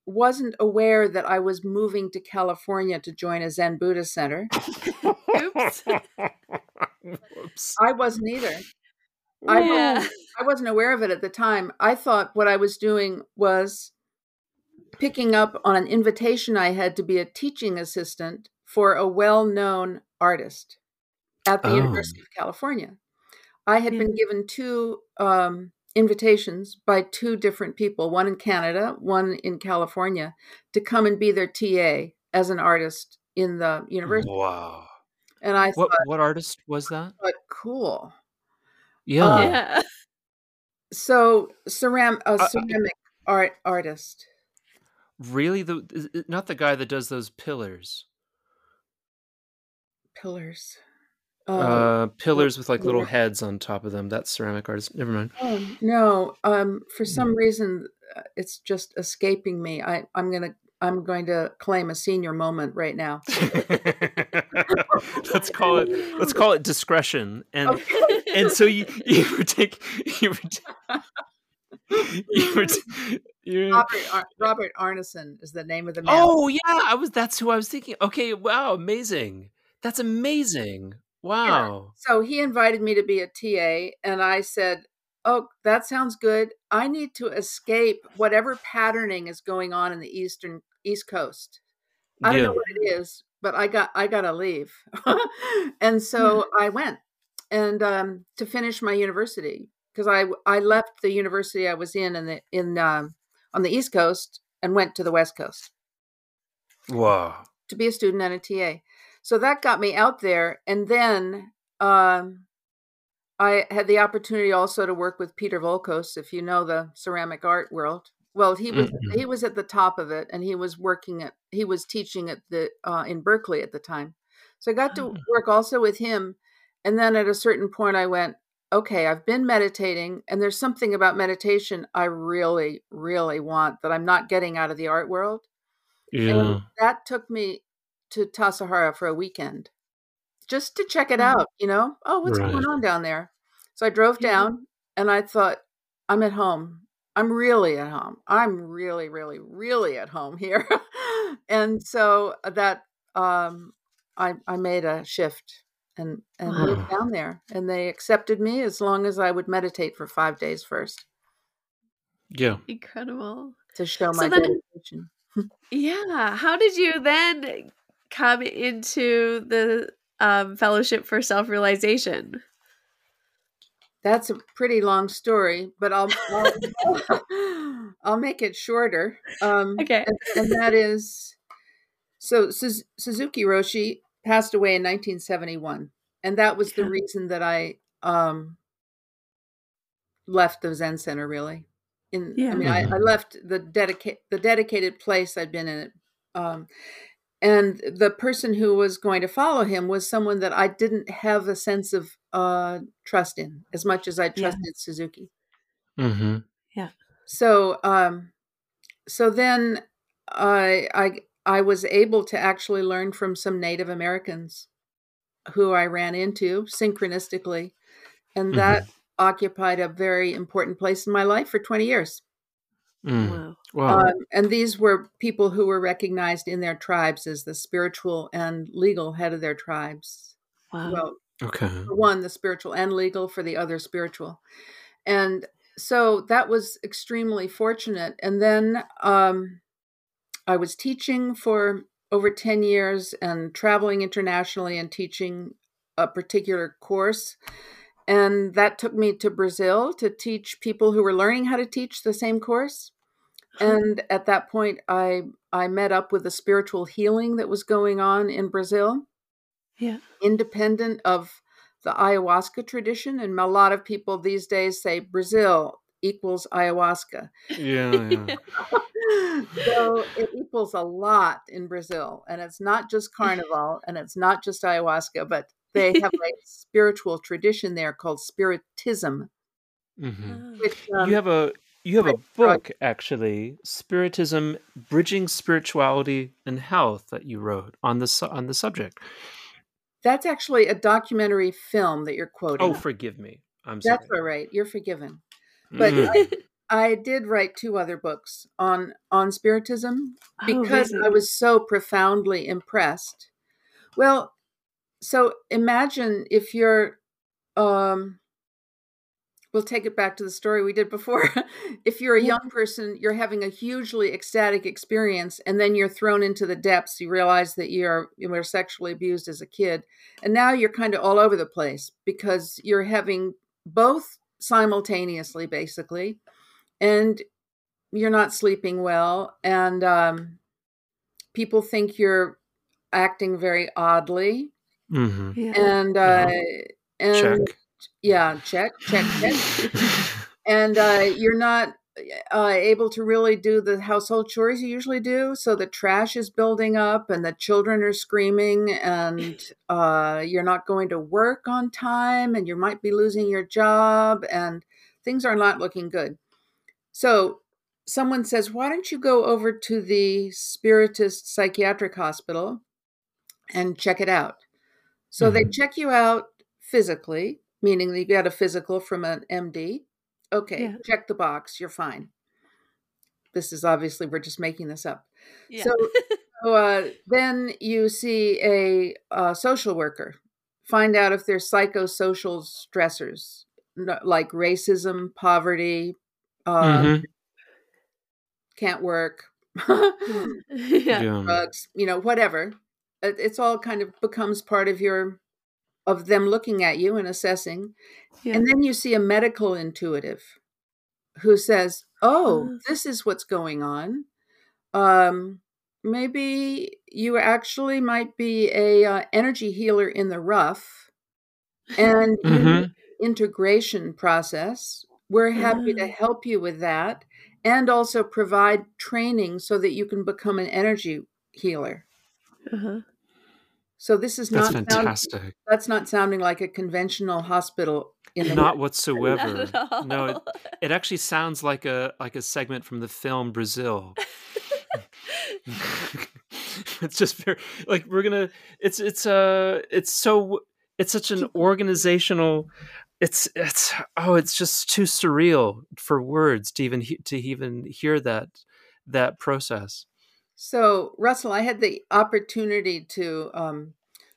wasn't aware that I was moving to California to join a Zen Buddhist center. Oops. Whoops. I wasn't either. I. I wasn't aware of it at the time. I thought what I was doing was picking up on an invitation I had to be a teaching assistant for a well known artist at the Oh. University of California. I had Yeah. been given two um, invitations by two different people, one in Canada, one in California, to come and be their TA as an artist in the university. Wow. And I What thought, what artist was that? "But cool. Yeah. Uh, yeah. So, ceram- a Uh, ceramic art artist. Really, the not the guy that does those pillars. pillars. Uh, pillars with like little heads on top of them. That's ceramic artist. Never mind. oh, no, um, for some reason, uh, it's just escaping me. I, I'm gonna, I'm going to claim a senior moment right now. let's call it let's call it discretion. And Okay. and so you you would take you would you would you Robert, Ar- Robert Arneson is the name of the man. Oh yeah, I was that's who I was thinking. Okay, wow, amazing. That's amazing. Wow. So he invited me to be a TA, and I said, "Oh, that sounds good. I need to escape whatever patterning is going on in the eastern East Coast. I don't Yeah. know what it is, but I got I got to leave." and so I went, and um, to finish my university because I I left the university I was in in the in um, on the East Coast and went to the West Coast Wow. to be a student and a TA. So that got me out there. And then um, I had the opportunity also to work with Peter Voulkos, if you know the ceramic art world. Well, he was Mhm. he was at the top of it, and he was working at he was teaching at the uh, in Berkeley at the time. So I got to Ah. work also with him. And then at a certain point, I went, okay, I've been meditating, and there's something about meditation I really, really want that I'm not getting out of the art world. Yeah. And that took me to Tassajara for a weekend just to check it Mhm. out, you know? Oh, what's Right. going on down there? So I drove Yeah. down and I thought, I'm at home. I'm really at home. I'm really, really, really at home here. and so that um I I made a shift and and moved Wow. down there and they accepted me as long as I would meditate for 5 days first Yeah. Incredible. to show So my then- dedication. Yeah. How did you then come into the um, fellowship for self realization? That's a pretty long story, but I'll I'll, I'll make it shorter. Um, Okay. and, and that is so Suzuki Roshi passed away in 1971, and that was the reason that I um, left the Zen Center. Really, in Yeah. I mean, I, I Mhm. left the dedicate the dedicated place I'd been in. Um, and the person who was going to follow him was someone that I didn't have a sense of uh, trust in as much as I Yeah. trusted Suzuki. Mm-hmm. Yeah. So, um, so then I, I, I was able to actually learn from some Native Americans who I ran into synchronistically, and that occupied a very important place in my life for 20 years. Mm. Wow. Um, and these were people who were recognized in their tribes as the spiritual and legal head of their tribes. Wow. Well, okay. for one, the spiritual and legal, for the other, spiritual. And so that was extremely fortunate. And then um, I was teaching for over 10 years and traveling internationally and teaching a particular course. And that took me to Brazil to teach people who were learning how to teach the same course. And at that point, I I met up with the spiritual healing that was going on in Brazil yeah. independent of the ayahuasca tradition. And a lot of people these days say Brazil equals ayahuasca. Yeah. yeah. so it equals a lot in Brazil. And it's not just carnival and it's not just ayahuasca, but they have a spiritual tradition there called spiritism. hmm Oh. Which, um, you have a you have a book actually, Spiritism: Bridging Spirituality and Health, that you wrote on the su- on the subject. that's actually a documentary film that you're quoting. Oh, forgive me. I'm sorry. that's all right. You're forgiven. But Mm. I did write two other books on on spiritism Oh, because really? I was so profoundly impressed. Well, so imagine if you're um we'll take it back to the story we did before. if you're a Yeah. young person, you're having a hugely ecstatic experience and then you're thrown into the depths. You realize that you're you were sexually abused as a kid. And now you're kind of all over the place because you're having both simultaneously basically and you're not sleeping well and um, people think you're acting very oddly hmm Yeah. and uh, and Check. yeah check check check and uh, you're not uh, able to really do the household chores you usually do so the trash is building up and the children are screaming and uh, you're not going to work on time and you might be losing your job and things are not looking good so someone says why don't you go over to the spiritist psychiatric hospital and check it out so they Mhm. check you out physically meaning that you got a physical from an md okay Yeah. check the box you're fine this is obviously we're just making this up Yeah. so, so uh, then you see a, uh social worker find out if there's psychosocial stressors like racism poverty uh, Mhm. can't work yeah. Yeah. drugs you know whatever it, it's all kind of becomes part of your of them looking at you and assessing Yeah. and then you see a medical intuitive who says oh Ah. this is what's going on um maybe you actually might be a uh, energy healer in the rough and Mhm. integration process we're happy to help you with that and also provide training so that you can become an energy healer Uh-huh. So this is That's not sound, fantastic. that's not sounding like a conventional hospital in the Not whatsoever. Not at all. No, it, it actually sounds like a like a segment from the film Brazil. it's just very like we're gonna. It's it's uh it's so it's such an organizational. It's it's oh it's just too surreal for words to even he- to even hear that that process. So, Russell, I had the opportunity to um,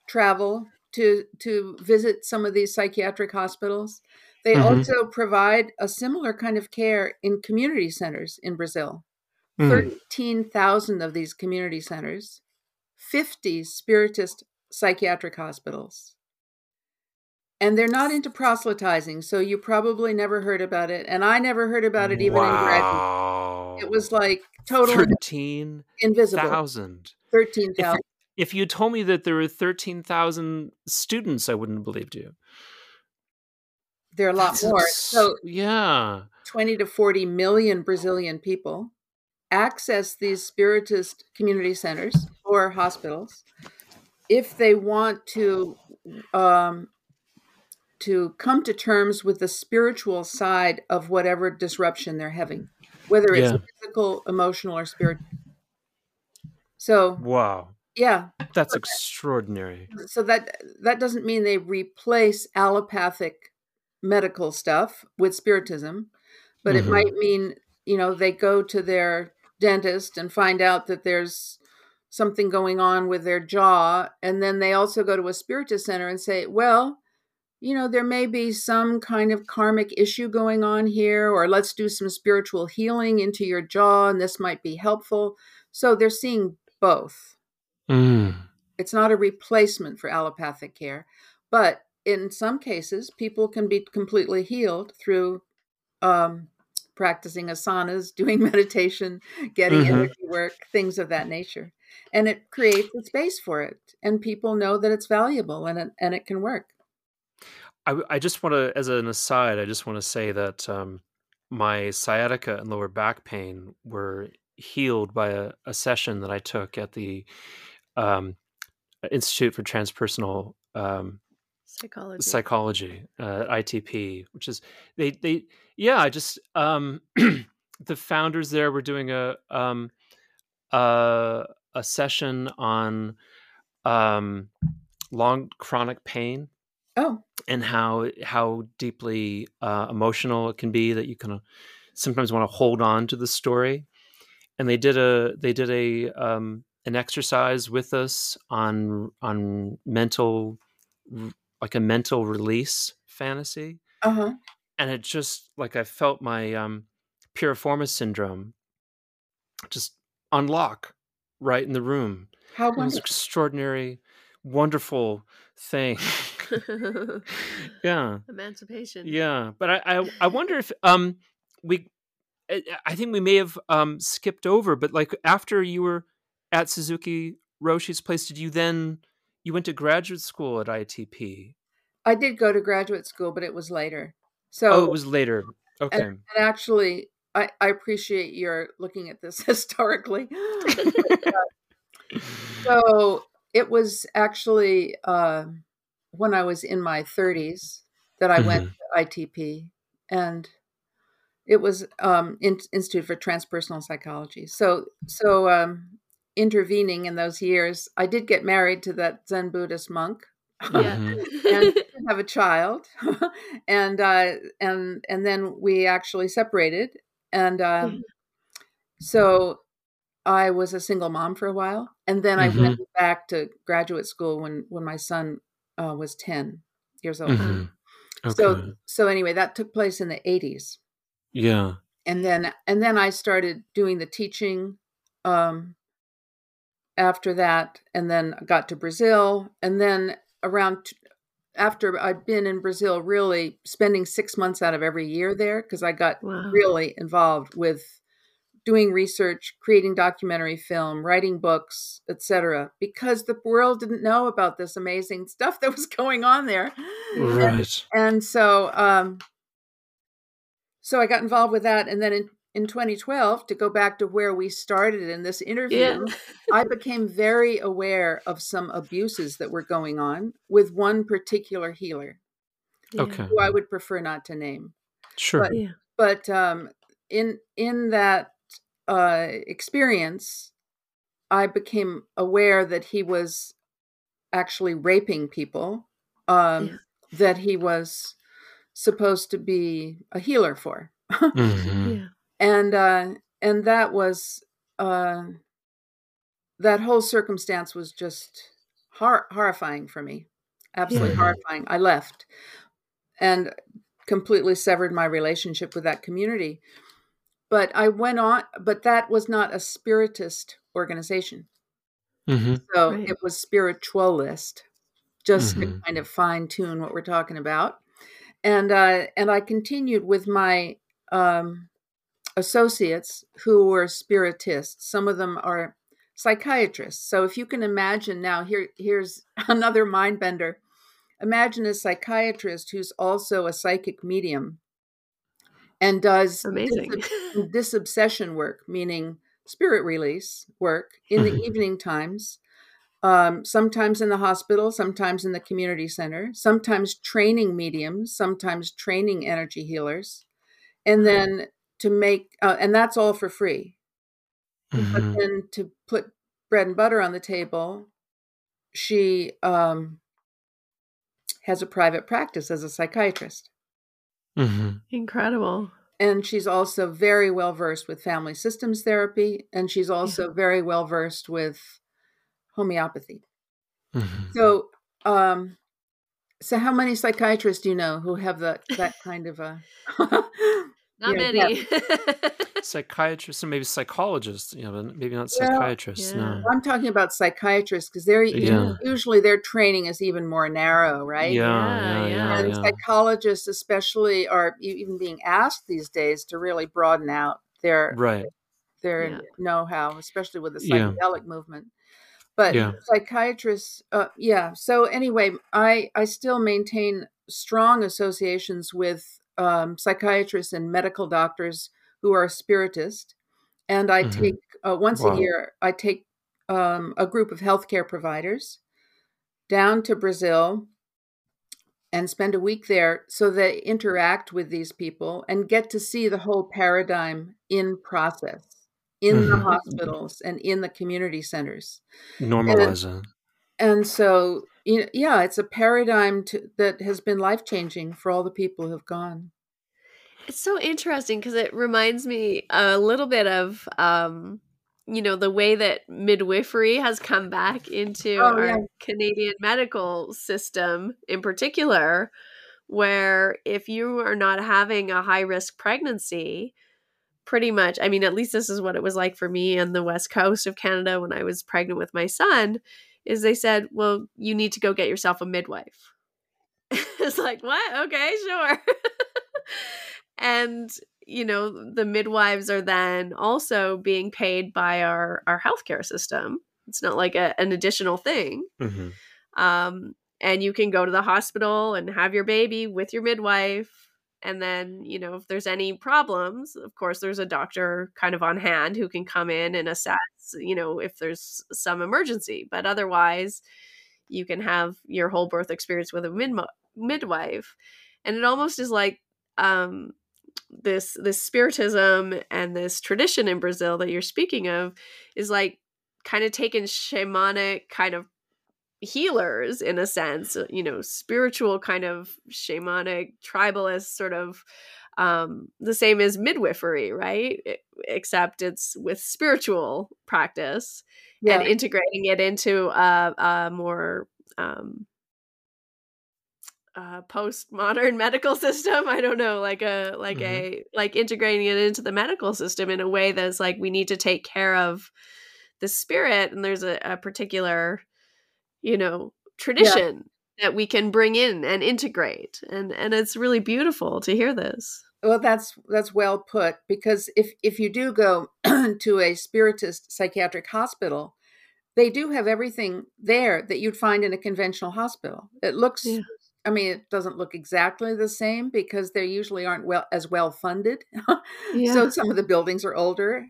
travel to to visit some of these psychiatric hospitals. They Mhm. also provide a similar kind of care in community centers in Brazil. Mm. Thirteen thousand of these community centers, fifty spiritist psychiatric hospitals. And they're not into proselytizing, so you probably never heard about it. And I never heard about it even in graduate. Wow. It was like total thirteen invisible. thousand. Thirteen If, if you told me that there were 13,000 students, I wouldn't have believed you. There are a lot That's more. So yeah. 20 to 40 million Brazilian people access these spiritist community centers or hospitals, if they want to um, to come to terms with the spiritual side of whatever disruption they're having, whether it's Yeah. physical, emotional, or spiritual. So Wow. yeah, That's extraordinary. so that that doesn't mean they replace allopathic medical stuff with spiritism, but it Mhm. might mean you know they go to their dentist and find out that there's something going on with their jaw, and then they also go to a spiritist center and say, well. You know, there may be some kind of karmic issue going on here, or let's do some spiritual healing into your jaw, and this might be helpful. So they're seeing both Mm. it's not a replacement for allopathic care but in some cases people can be completely healed through um, practicing asanas doing meditation getting Mhm. energy work things of that nature and it creates a space for it and people know that it's valuable and it, and it can work I, I just want to, as an aside, I just want to say that um, my sciatica and lower back pain were healed by a, a session that I took at the um, Institute for Transpersonal um, Psychology. Psychology, uh, ITP, which is they they yeah. I just um, the founders there were doing a um, uh, a session on um, long chronic pain oh. and how how deeply uh, emotional it can be that you kind of sometimes want to hold on to the story. And they did a they did a um, an exercise with us on on mental like a mental release fantasy. Uh-huh. And it just like i felt my um piriformis syndrome just unlock right in the room. How it was an extraordinary wonderful thing yeah. Emancipation. yeah but I, I i wonder if um we I I think we may have um skipped over but like after you were at suzuki roshi's place did you then you went to graduate school at itp i did go to graduate school but it was later. So oh it was later. okay. and actually I, I appreciate your looking at this historically. So it was actually uh, when i was in my 30s that i went to itp and it was um, in, institute for transpersonal psychology. So so um, intervening in those years i did get married to that zen buddhist monk. Yeah. and have a child. And uh and and then we actually separated. And um Mhm. so i was a single mom for a while. And then i Mhm. went back to graduate school when when my son uh, was 10 years old. Mhm. okay. So so anyway that took place in the 80s yeah. And then and then i started doing the teaching um after that and then got to brazil. And then around t- after i'd been in brazil really spending six months out of every year there because i got Wow. really involved with doing research creating documentary film writing books etc because the world didn't know about this amazing stuff that was going on there right and so um so i got involved with that and then in in 2012 to go back to where we started in this interview Yeah. i became very aware of some abuses that were going on with one particular healer Yeah. okay who i would prefer not to name sure but- Yeah. but um in in that uh experience i became aware that he was actually raping people um Yeah. that he was supposed to be a healer for Mhm. Yeah. and uh and that was uh that whole circumstance was just hor- horrifying for me absolutely Yeah. horrifying i left and completely severed my relationship with that community but i went on but that was not a spiritist organization Mhm. so Right. it was spiritualist just to Mhm. kind of fine tune what we're talking about and uh and i continued with my um associates who were spiritists some of them are psychiatrists so if you can imagine now here here's another mind bender imagine a psychiatrist who's also a psychic medium and does Amazing. dis- disobsession work meaning spirit release work in the evening times um, sometimes in the hospital, sometimes in the community center, sometimes training mediums, sometimes training energy healers, and then to make, uh, and that's all for free. Mhm. But then to put bread and butter on the table, she um, has a private practice as a psychiatrist. Mhm. Incredible. And she's also very well versed with family systems therapy, and she's also very well versed with homeopathy. Mhm. So, um, so how many psychiatrists do you know who have that that kind of a? Not Yeah, many. Psychiatrists and maybe psychologists, you know, maybe not Well, psychiatrists. yeah. No. I'm talking about psychiatrists because they're Yeah. usually their training is even more narrow, right? Yeah, Yeah, yeah, yeah. yeah, and yeah. psychologists, especially, are even being asked these days to really broaden out their Right. their Yeah. know-how, especially with the Yeah. psychedelic movement. But Yeah. psychiatrists, uh, yeah. So anyway, I I still maintain strong associations with um, psychiatrists and medical doctors who are spiritist, and I Mhm. take uh, once Wow. a year I take um, a group of healthcare providers down to Brazil and spend a week there so they interact with these people and get to see the whole paradigm in process in the Mhm. hospitals and in the community centers Normalize it. And so you know, yeah it's a paradigm to, that has been life changing for all the people who have gone It's so interesting because it reminds me a little bit of, um, you know, the way that midwifery has come back into Oh, our yeah. Canadian medical system in particular, where if you are not having a high risk pregnancy, pretty much, I mean, at least this is what it was like for me on the west coast of Canada when I was pregnant with my son, is they said, well, you need to go get yourself a midwife. it's like, what? Okay, sure. and you know the midwives are then also being paid by our our healthcare system it's not like a, an additional thing hmm um and you can go to the hospital and have your baby with your midwife and then you know if there's any problems of course there's a doctor kind of on hand who can come in and assess you know if there's some emergency. But otherwise you can have your whole birth experience with a mid- midwife. And it almost is like um this this spiritism and this tradition in Brazil that you're speaking of is like kind of taken shamanic kind of healers in a sense you know spiritual kind of shamanic tribalist sort of um the same as midwifery right E- except it's with spiritual practice yeah and integrating it into a, a more um uh postmodern medical system i don't know like a like Mhm. a like integrating it into the medical system in a way that's like we need to take care of the spirit and there's a, a particular you know tradition that we can bring in and integrate and and it's really beautiful to hear this. Well that's that's well put because if if you do go to a spiritist psychiatric hospital they do have everything there that you'd find in a conventional hospital. It looks Yeah. i mean it doesn't look exactly the same because they usually aren't well as well funded. So some of the buildings are older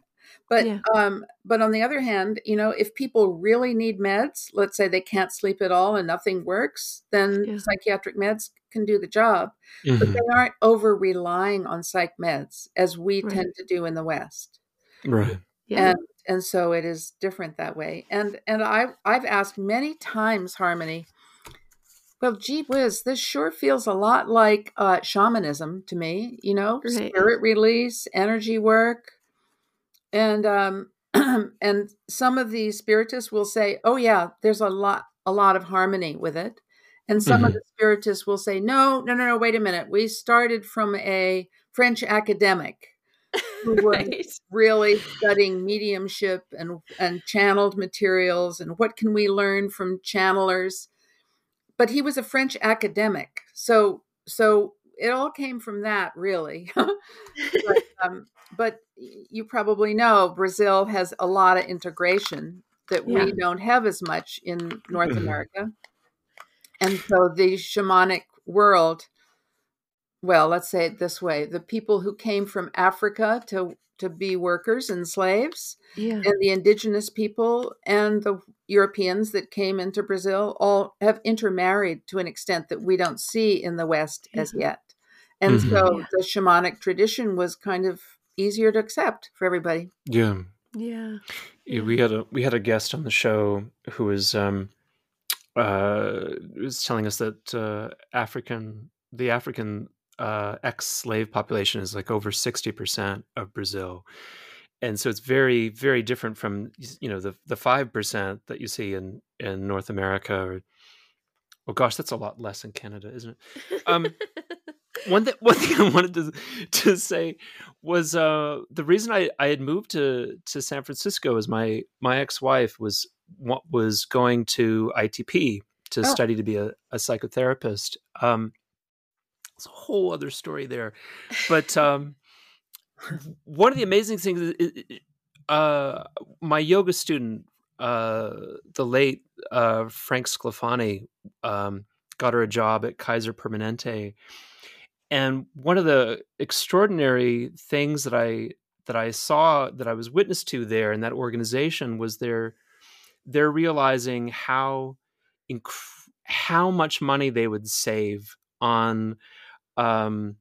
but Yeah. um but on the other hand you know if people really need meds let's say they can't sleep at all and nothing works then Yeah. psychiatric meds can do the job but hmm they aren't over relying on psych meds as we Right. tend to do in the west Right. yeah and and so it is different that way and and i i've asked many times harmony well gee whiz this sure feels a lot like uh shamanism to me you know Right. spirit release energy work and um and some of the spiritists will say oh yeah there's a lot a lot of harmony with it. And some of Mhm. the spiritists will say no no no no wait a minute. We started from a french academic who was right. really studying mediumship and and channeled materials and what can we learn from channelers. But he was a french academic. So so it all came from that really. But, um, but you probably know brazil has a lot of integration that Yeah. we don't have as much in north Mhm. america and so the shamanic world well let's say it this way the people who came from africa to to be workers and slaves. Yeah. And the indigenous people and the Europeans that came into Brazil all have intermarried to an extent that we don't see in the West as yet. And Mhm. so Yeah. the shamanic tradition was kind of easier to accept for everybody. Yeah. Yeah. Yeah, we had a we had a guest on the show who was um uh was telling us that uh African the African uh ex-slave population is like over 60% of Brazil. And so it's very very different from you know the the 5% that you see in in North America or oh gosh, that's a lot less in Canada, isn't it? Um, one thing one thing I wanted to to say was uh the reason I, I had moved to to San Francisco is my my ex-wife was wa- was going to ITP to Oh. study to be a, a psychotherapist. Um it's a whole other story there. But um one of the amazing things is, is- uh my yoga student uh the late uh Frank Sclafani um got her a job at Kaiser Permanente and one of the extraordinary things that I that I saw that I was witness to there in that organization was their they're realizing how inc- how much money they would save on um,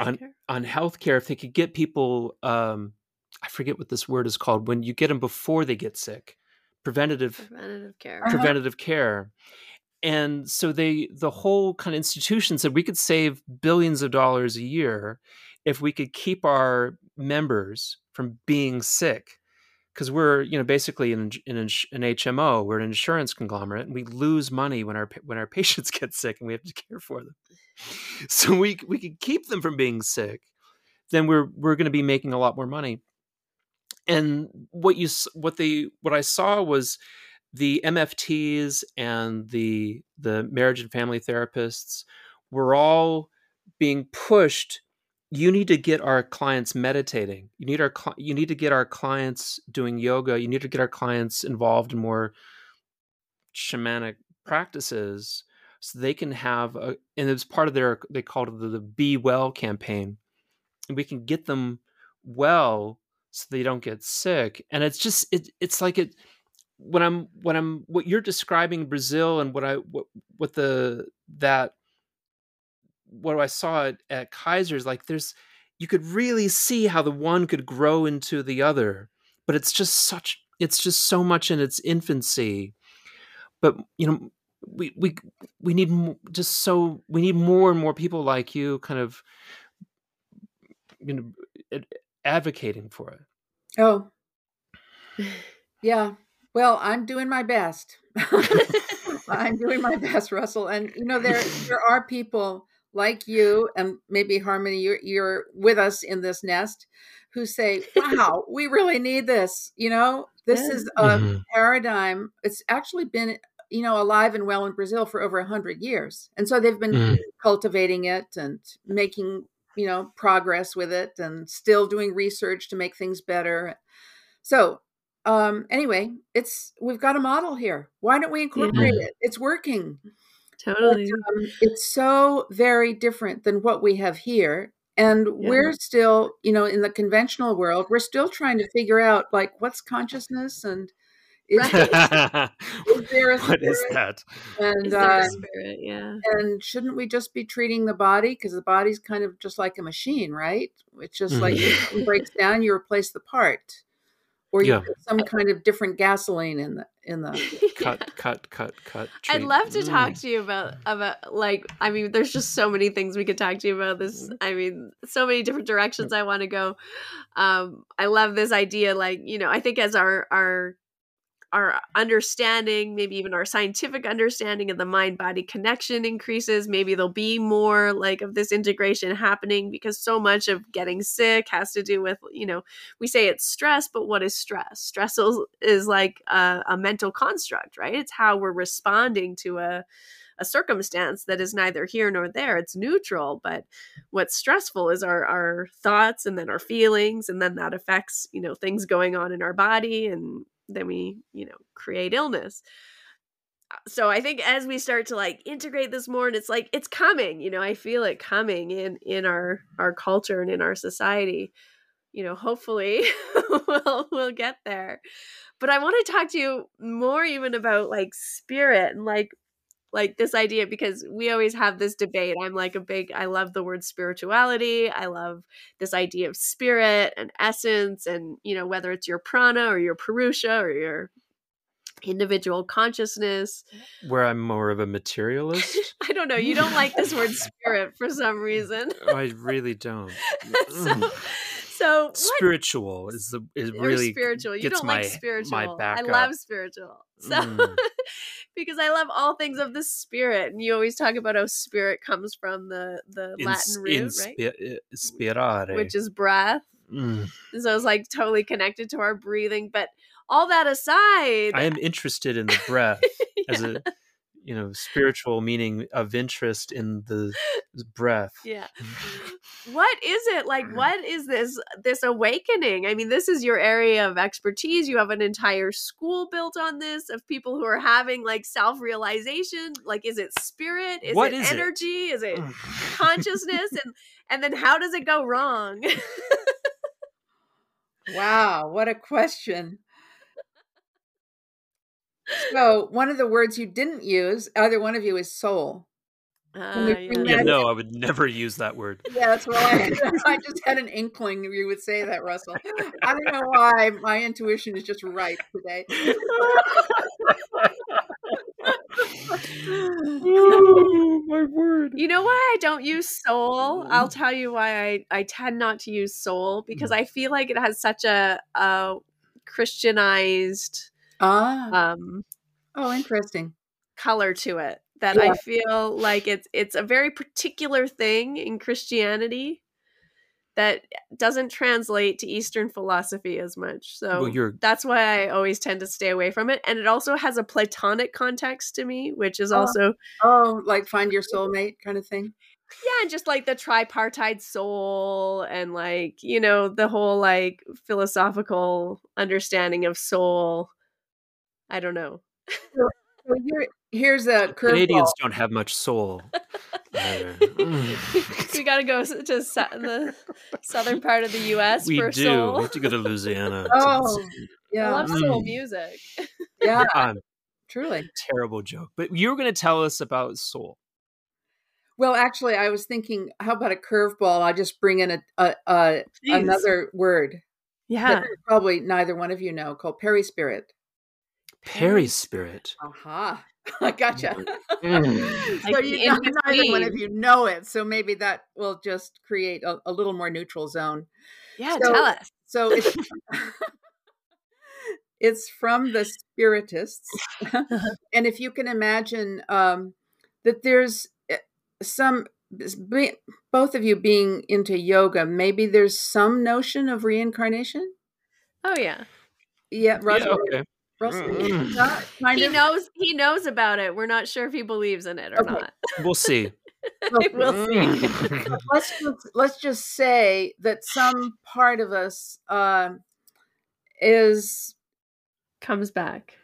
On- Healthcare? on healthcare if they could get people um, I forget what this word is called when you get them before they get sick preventative Preventative care. Uh-huh. preventative care and so they the whole kind of institution said we could save billions of dollars a year if we could keep our members from being sick because we're you know basically an, an, an hmo we're an insurance conglomerate and we lose money when our when our patients get sick and we have to care for them. So we we could keep them from being sick then we're we're going to be making a lot more money. And what you what they what i saw was the MFTs and the the marriage and family therapists were all being pushed. You need to get our clients meditating. You need our you need to get our clients doing yoga. You need to get our clients involved in more shamanic practices so they can have a and it's part of their they called it the, the be well campaign and we can get them well so they don't get sick and it's just it, it's like it when I'm when I'm what you're describing Brazil and what I what what the that what I saw at, at Kaiser's like there's you could really see how the one could grow into the other but it's just such it's just so much in its infancy. But you know we we we need just so we need more and more people like you kind of you know advocating for it. Oh, yeah. Well, I'm doing my best. I'm doing my best, Russell. And you know, there there are people like you, and maybe Harmony, you're you're with us in this nest, who say, "Wow, we really need this." You know, this Yeah. is a Mhm. paradigm. It's actually been you know alive and well in Brazil for over a hundred years, and so they've been Mhm. cultivating it and making you know progress with it, and still doing research to make things better. So um anyway it's we've got a model here. Why don't we incorporate it? It's working. But, Totally. um, it's so very different than what we have here. And Yeah. we're still you know in the conventional world we're still trying to figure out like what's consciousness and is, Right. is there a what is that? And Is uh, spirit? Yeah. and shouldn't we just be treating the body? Because the body's kind of just like a machine right? It's just like if something breaks down you replace the part or you Yeah. put some kind of different gasoline in the in the cut cut cut cut I'd love to talk Mm. to you about about like I mean there's just so many things we could talk to you about this. I mean so many different directions I want to go. Um I love this idea like you know I think as our our our understanding maybe even our scientific understanding of the mind body connection increases. Maybe there'll be more like of this integration happening because so much of getting sick has to do with you know we say it's stress but what is stress? Stress is, like a, a mental construct right? It's how we're responding to a a circumstance that is neither here nor there. It's neutral but what's stressful is our our thoughts and then our feelings and then that affects you know things going on in our body and then we you know create illness Uh, so i think as we start to like integrate this more and it's like it's coming you know i feel it coming in in our our culture and in our society you know, hopefully we'll we'll get there. But I want to talk to you more even about like spirit and like like this idea because we always have this debate. I'm like a big I love the word spirituality. I love this idea of spirit and essence and you know whether it's your prana or your purusha or your individual consciousness. Where I'm more of a materialist. I don't know. You don't like this word spirit for some reason. I really don't. so, Mm. so spiritual is the is really spiritual. You don't like spiritual. my back I up. love spiritual. So Mm. Because I love all things of the spirit, and you always talk about how spirit comes from the the In- Latin root, in right? spi- uh, spirare. Which is breath. Mm. So it's like totally connected to our breathing. But all that aside, I am interested in the breath as a you know spiritual meaning of interest in the breath. yeah. What is it? Like what is this this awakening? I mean this is your area of expertise. You have an entire school built on this of people who are having like self-realization. Like is it spirit? Is What it is it? energy? Is it Mm. consciousness? And and then how does it go wrong? Wow, what a question. So, one of the words you didn't use, either one of you, is soul. We ah, yeah. Yeah, no, I would never use that word. Yeah, that's why I just had an inkling you would say that, Russell. I don't know why my intuition is just right today. oh, my word. You know why I don't use soul? I'll mm-hmm. tell you why I, I tend not to use soul because mm-hmm. I feel like it has such a, a Christianized Ah, um, oh, interesting. color to it that Yeah. I feel like it's it's a very particular thing in Christianity that doesn't translate to Eastern philosophy as much. So Well, that's why I always tend to stay away from it. And it also has a Platonic context to me, which is Oh. also Oh, like find your soulmate kind of thing. yeah, and just like the tripartite soul and like, you know, the whole like philosophical understanding of soul. I don't know. So here, here's a curveball. Canadians don't have much soul. We got to go to su- the southern part of the U.S. we for do. soul. We have to go to Louisiana. Oh, I yeah, love soul Mm. music. yeah, Um, truly. terrible joke. But you were going to tell us about soul. Well, actually, I was thinking, how about a curveball? I just bring in a, a, a another word Yeah. that probably neither one of you know called perispirit. Perispirit. Aha. I gotcha. Mm. so Like you know, neither one of you know it. So maybe that will just create a, a little more neutral zone. Yeah, So- tell us. So it's it's from the spiritists, and if you can imagine um, that there's eh, some be- both of you being into yoga, maybe there's some notion of reincarnation. Oh yeah. Yeah, Yeah, okay. Russell, Mm. not kind He of. knows he knows about it. We're not sure if he believes in it or Okay. not. We'll see. we'll see. Mm. let's just, let's just say that some part of us um is Comes back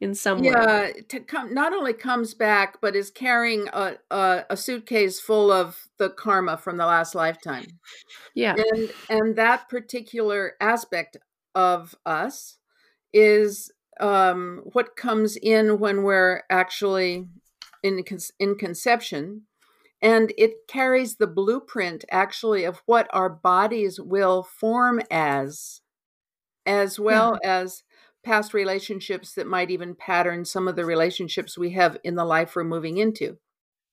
in some way. yeah to come not only comes back but is carrying a, a a suitcase full of the karma from the last lifetime Yeah. and and that particular aspect of us is um what comes in when we're actually in con- in conception. And it carries the blueprint actually of what our bodies will form as as well as past relationships that might even pattern some of the relationships we have in the life we're moving into.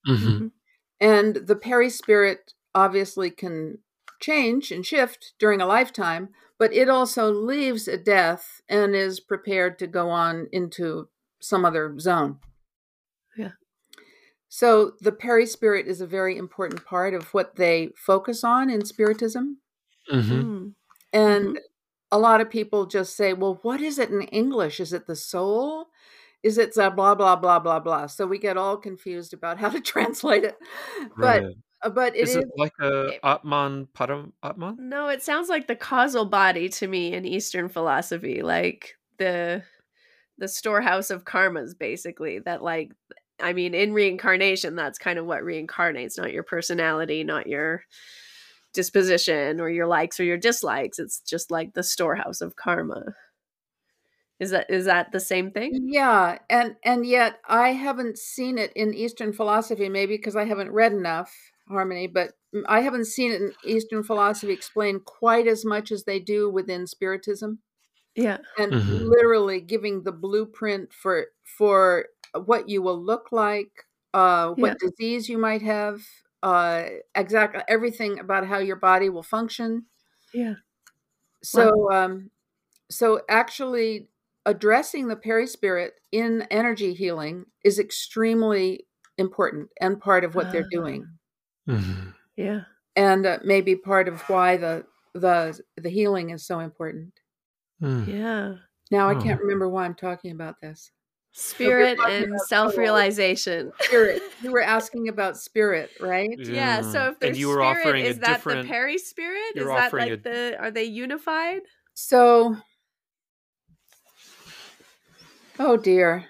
Mhm. and the perispirit obviously can change and shift during a lifetime, but it also leaves a death and is prepared to go on into some other zone. Yeah. So the perispirit is a very important part of what they focus on in spiritism. Mhm. Mm. And a lot of people just say, well, what is it in English? Is it the soul? Is it the blah, blah, blah, blah, blah? So we get all confused about how to translate it. But Right. uh, Uh, but it is is, it like a Atman Param Atman? No, it sounds like the causal body to me in Eastern philosophy, like the the storehouse of karmas, basically. That like, I mean, in reincarnation, that's kind of what reincarnates, not your personality, not your disposition or your likes or your dislikes. It's just like the storehouse of karma. Is that is that the same thing? Yeah, and and yet I haven't seen it in Eastern philosophy, maybe because I haven't read enough harmony, but I haven't seen it in Eastern philosophy explained quite as much as they do within Spiritism. Yeah, and Mhm. literally giving the blueprint for for what you will look like, uh, what disease you might have, uh, exactly everything about how your body will function. yeah, So, um, so actually addressing the perispirit in energy healing is extremely important and part of what they're Ah. doing, Mhm. yeah. and uh, maybe part of why the the the healing is so important. Mm. Yeah. Now I Oh. can't remember why I'm talking about this. Spirit talking and self realization. Spirit. you were asking about spirit, right? Yeah. So if and there's you were spirit, offering is a that the perispirit? Is that like a- the? Are they unified? So, oh dear,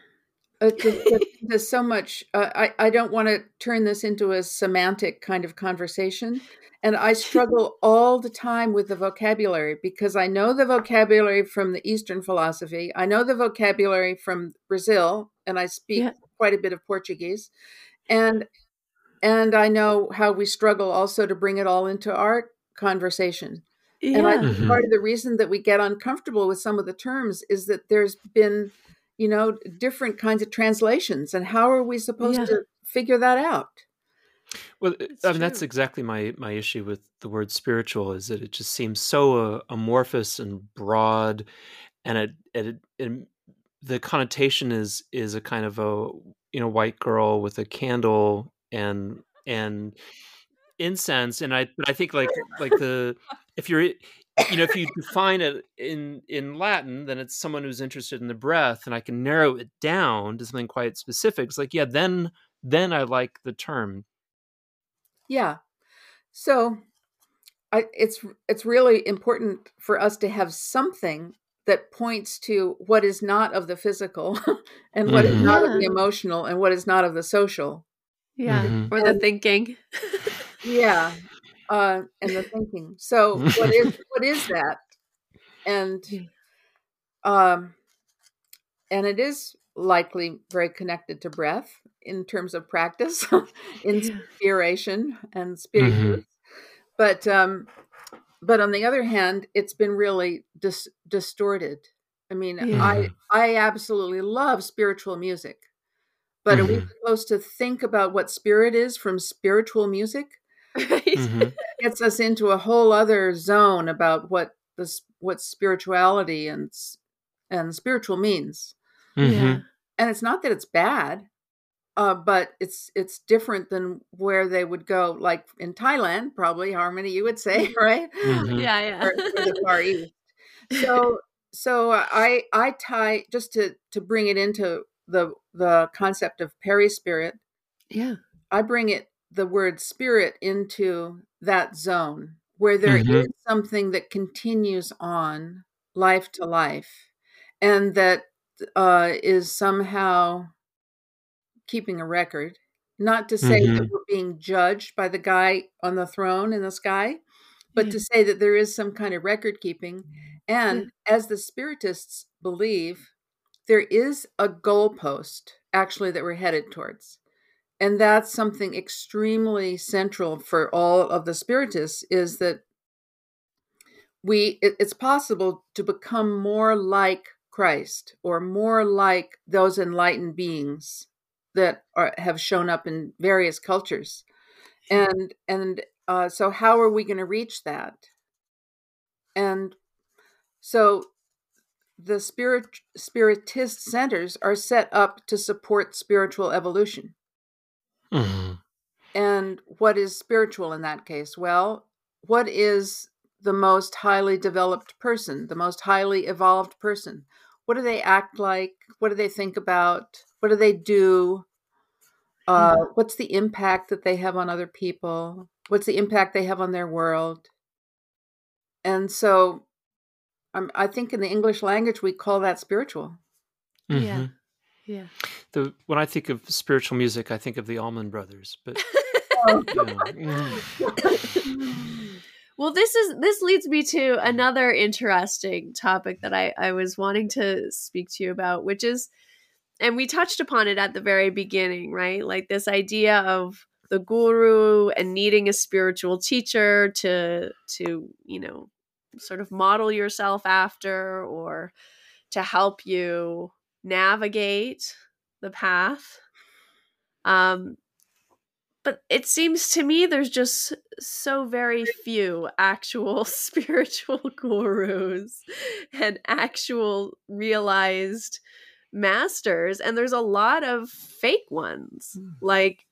there's, there's- there's so much. Uh, I I don't want to turn this into a semantic kind of conversation, and I struggle all the time with the vocabulary because I know the vocabulary from the Eastern philosophy. I know the vocabulary from Brazil, and I speak Yeah. quite a bit of Portuguese, and and I know how we struggle also to bring it all into our conversation. And I Yeah. think Mhm. part of the reason that we get uncomfortable with some of the terms is that there's been, you know, different kinds of translations. And how are we supposed Yeah. to figure that out? Well, I It's mean, that's exactly my my issue with the word spiritual is that it just seems so uh, amorphous and broad, and it, it, it the connotation is is a kind of a you know white girl with a candle and and incense, and I but I think like like the if you're you know if you define it in in Latin, then it's someone who's interested in the breath, and I can narrow it down to something quite specific. It's like yeah, then then I like the term. Yeah. So I, it's it's really important for us to have something that points to what is not of the physical and what is Mhm. not of the emotional and what is not of the social. Yeah. Mhm. Or the thinking. Yeah. Uh, and the thinking. So what is what is that? And um and it is likely very connected to breath in terms of practice, inspiration and spirit. But um but on the other hand, it's been really dis- distorted. I mean, Yeah. I I absolutely love spiritual music. But are we Mhm. supposed to think about what spirit is from spiritual music? Right. Mhm. gets us into a whole other zone about what this what spirituality and and spiritual means Yeah. Mhm. and it's not that it's bad uh, but it's it's different than where they would go like in thailand probably harmony you would say right Mhm. Yeah. Yeah. or, or the far east so so i i tie just to to bring it into the the concept of perispirit yeah. I bring it the word spirit into that zone where there is Mhm. something that continues on life to life and that uh, is somehow keeping a record. Not to say that Mhm. we're being judged by the guy on the throne in the sky, but Yeah. to say that there is some kind of record keeping. And as the spiritists believe, there is a goalpost actually that we're headed towards and that's something extremely central for all of the spiritists is that we it, it's possible to become more like christ or more like those enlightened beings that are, have shown up in various cultures. And and uh, so how are we going to reach that? And so the spirit spiritist centers are set up to support spiritual evolution Mhm. And what is spiritual in that case? Well, what is the most highly developed person, the most highly evolved person? What do they act like? What do they think about? What do they do? Uh, what's the impact that they have on other people? What's the impact they have on their world? And so um, I think in the English language, we call that spiritual. Yeah. Yeah. The when I think of spiritual music, I think of the Allman Brothers. But Oh. mm. well, this is this leads me to another interesting topic that I, I was wanting to speak to you about, which is and we touched upon it at the very beginning, right? Like this idea of the guru and needing a spiritual teacher to to, you know, sort of model yourself after or to help you navigate the path. Um but it seems to me there's just so very few actual spiritual gurus and actual realized masters and there's a lot of fake ones mm. like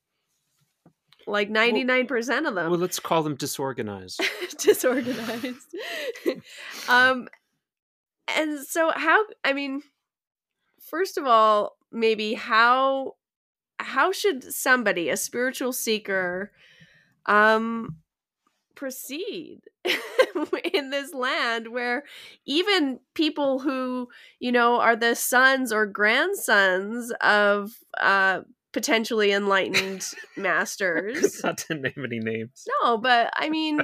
like 99% well, of them well let's call them disorganized disorganized um and so how i mean first of all maybe how how should somebody a spiritual seeker um proceed in this land where even people who you know are the sons or grandsons of uh potentially enlightened masters not to name any names. No but i mean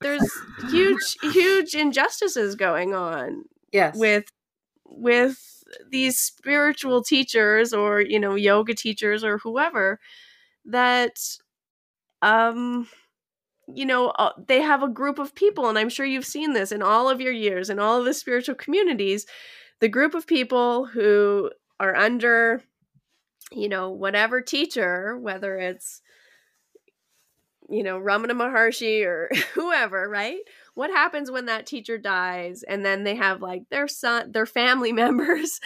there's huge huge injustices going on yes. with with these spiritual teachers or you know yoga teachers or whoever that um you know, uh, they have a group of people, and I'm sure you've seen this in all of your years in all of the spiritual communities. The group of people who are under, you know, whatever teacher, whether it's, you know, Ramana Maharshi or whoever, right? What happens when that teacher dies and then they have like their son, their family members,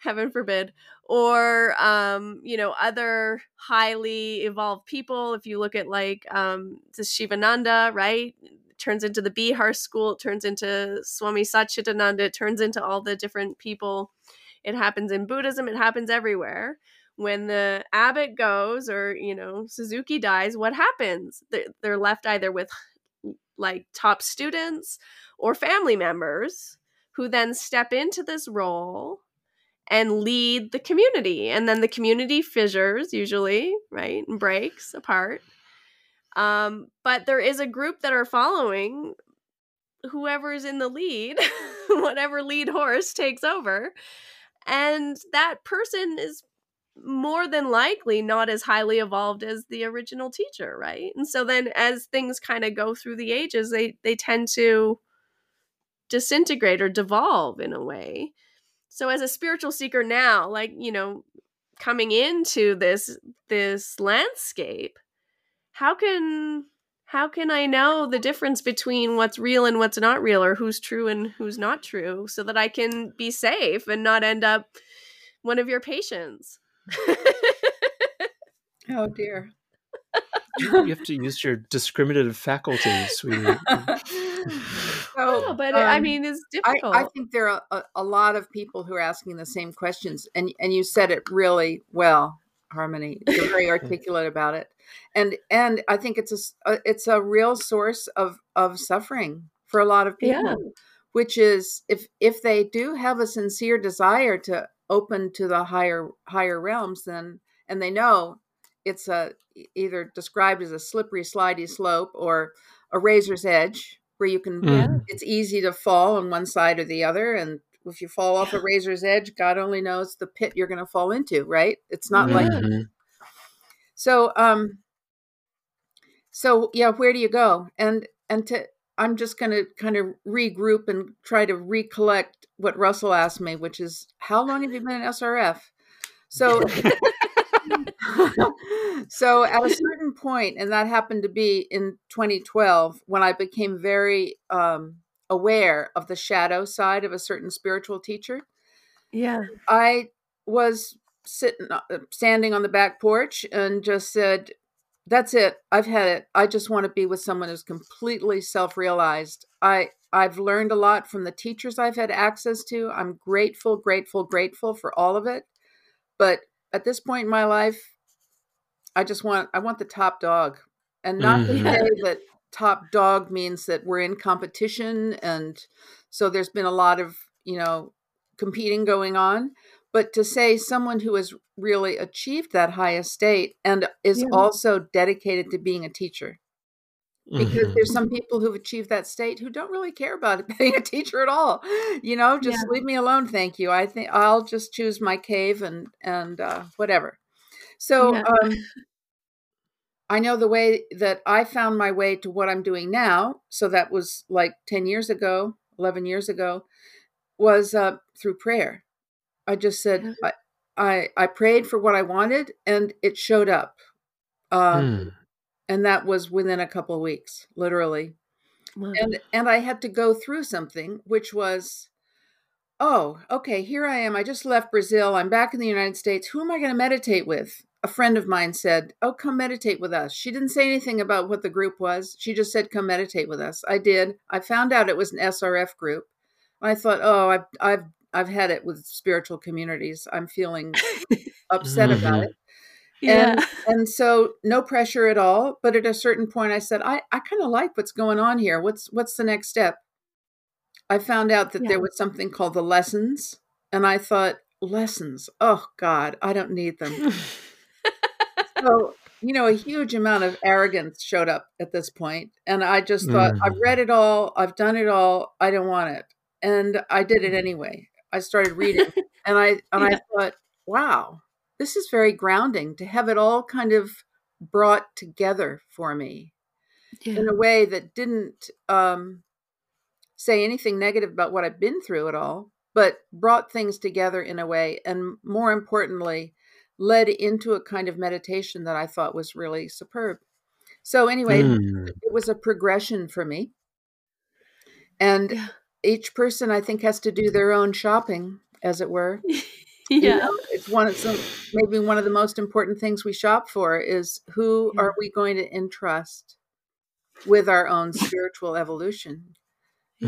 heaven forbid, or um, you know other highly evolved people. If you look at like um, shivananda right? Turns into the bihar school it turns into swami satchidananda it turns into all the different people. It happens in buddhism it happens everywhere. When the abbot goes or you know suzuki dies what happens? They're, they're left either with like top students or family members who then step into this role and lead the community. And then the community fissures, usually, right, and breaks apart. Um, but there is a group that are following whoever's in the lead, whatever lead horse takes over. And that person is more than likely not as highly evolved as the original teacher, right? And so then as things kind of go through the ages, they they tend to disintegrate or devolve in a way. So as a spiritual seeker now, like, you know, coming into this this landscape, how can how can I know the difference between what's real and what's not real or who's true and who's not true so that I can be safe and not end up one of your patients? oh dear you have to use your discriminative faculties. We, so, no, but um, I mean, it's difficult. I, I think there are a, a, lot of people who are asking the same questions, and and you said it really well, Harmony. You're very articulate about it, and and I think it's a, a it's a real source of of suffering for a lot of people. Yeah. Which is if if they do have a sincere desire to open to the higher higher realms, then and they know it's a either described as a slippery slidey slope or a razor's edge where you can mm. it's easy to fall on one side or the other and if you fall off a razor's edge god only knows the pit you're going to fall into right? It's not mm-hmm. like so um so yeah where do you go? And and to i'm just going to kind of regroup and try to recollect what russell asked me which is how long have you been in srf so so at a certain point, and that happened to be in 2012, when I became very um, aware of the shadow side of a certain spiritual teacher. Yeah. I was sitting, uh, standing on the back porch and just said, that's it. I've had it. I just want to be with someone who's completely self-realized. I I've learned a lot from the teachers I've had access to. I'm grateful, grateful, grateful for all of it. But at this point in my life, I just want I want the top dog, and not mm-hmm. to say that top dog means that we're in competition, and so there's been a lot of you know competing going on. But to say someone who has really achieved that high estate and is yeah. also dedicated to being a teacher. because there's some people who've achieved that state who don't really care about being a teacher at all you know just Yeah. leave me alone thank you i think i'll just choose my cave and and uh, whatever so Yeah. um, i know the way that i found my way to what i'm doing now so that was like 10 years ago 11 years ago was uh, through prayer i just said I, I i prayed for what i wanted and it showed up. Um, Mm. and that was within a couple of weeks literally. Wow. and and i had to go through something which was oh okay here i am. I just left brazil. I'm back in the united states. Who am i going to meditate with? A friend of mine said oh come meditate with us. She didn't say anything about what the group was. She just said come meditate with us. I did. I found out it was an srf group. I thought oh i've i've i've had it with spiritual communities. I'm feeling upset about Mhm. it. Yeah. and and so no pressure at all but at a certain point i said i, I kind of like what's going on here. What's what's the next step? I found out that Yeah. there was something called the lessons and i thought lessons? Oh god i don't need them. So you know a huge amount of arrogance showed up at this point and i just thought i've Mhm. read it all. I've done it all. I don't want it. And i did it anyway i started reading and i and Yeah. i thought wow this is very grounding to have it all kind of brought together for me yeah. in a way that didn't um, say anything negative about what I've been through at all, but brought things together in a way, and more importantly, led into a kind of meditation that I thought was really superb. So, anyway, Mm. it was a progression for me. And Yeah. Each person, I think, has to do their own shopping, as it were. You yeah. know, it's one of some maybe one of the most important things we shop for is who Yeah. are we going to entrust with our own spiritual evolution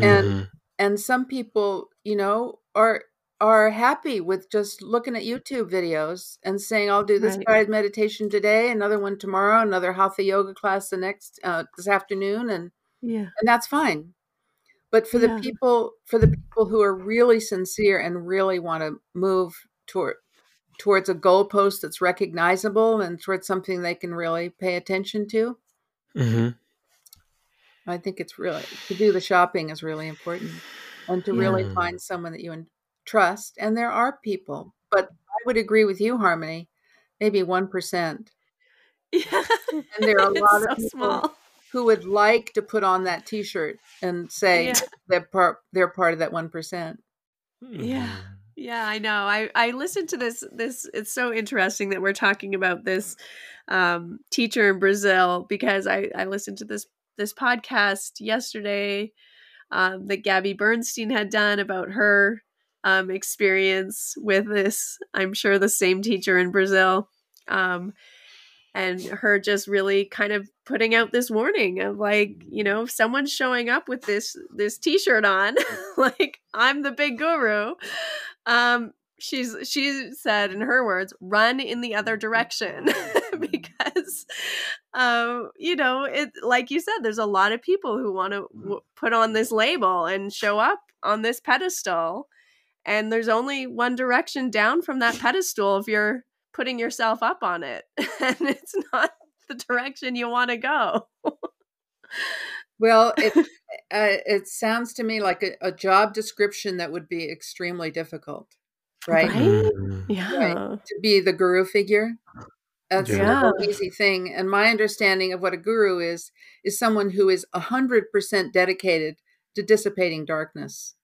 and Mhm. and some people you know are are happy with just looking at youtube videos and saying i'll do this Right. guided meditation today another one tomorrow another hatha yoga class the next uh, this afternoon and Yeah. and that's fine but for Yeah. the people for the people who are really sincere and really want to move toward towards a goalpost that's recognizable and towards something they can really pay attention to Mhm. i think it's really to do the shopping is really important and to really find someone that you en- trust and there are people but i would agree with you harmony maybe 1% Yeah. and there are a lot so of people small. Who would like to put on that t-shirt and say Yeah. they're part they're part of that 1% Yeah. Mhm. Yeah, I know. I I listened to this this it's so interesting that we're talking about this um teacher in Brazil because I I listened to this this podcast yesterday um that Gabby Bernstein had done about her um experience with this I'm sure the same teacher in Brazil um and her just really kind of putting out this warning of like you know if someone's showing up with this this t-shirt on like i'm the big guru. Um she's she said in her words run in the other direction because um you know it like you said there's a lot of people who want to w- put on this label and show up on this pedestal and there's only one direction down from that pedestal if you're putting yourself up on it and it's not the direction you want to go Well, it uh, it sounds to me like a, a job description that would be extremely difficult, right? Right? Mhm. yeah To be the guru figure. That's Yeah. not an easy thing. And my understanding of what a guru is is someone who is hundred percent dedicated to dissipating darkness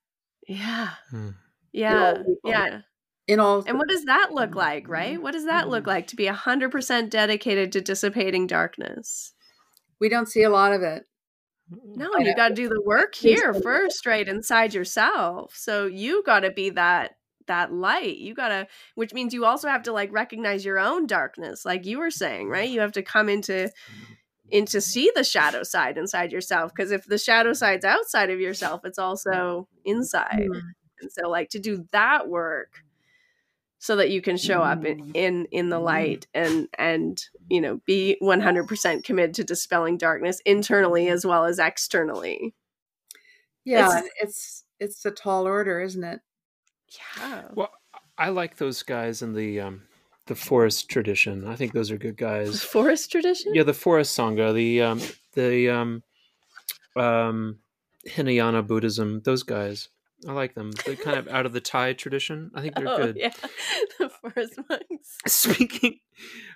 yeah Mm. yeah yeah in all. and what does that look like right? What does that look like to be 100% dedicated to dissipating darkness? We don't see a lot of it. no you got to do the work here first right inside yourself. So you got to be that that light. You got to which means you also have to like recognize your own darkness like you were saying right? You have to come into into see the shadow side inside yourself because if the shadow side's outside of yourself it's also inside. Mm. and so like to do that work so that you can show up in in, in the light and and you know be 100% committed to dispelling darkness internally as well as externally Yeah, It's- it's it's a tall order, isn't it? yeah Well, I like those guys in the um, the forest tradition. I think those are good guys. forest tradition Yeah, the forest sangha, the um, the um, um, Hinayana Buddhism. Those guys, I like them. They're kind of out of the Thai tradition. I think they're oh, good. yeah. The forest monks. Speaking,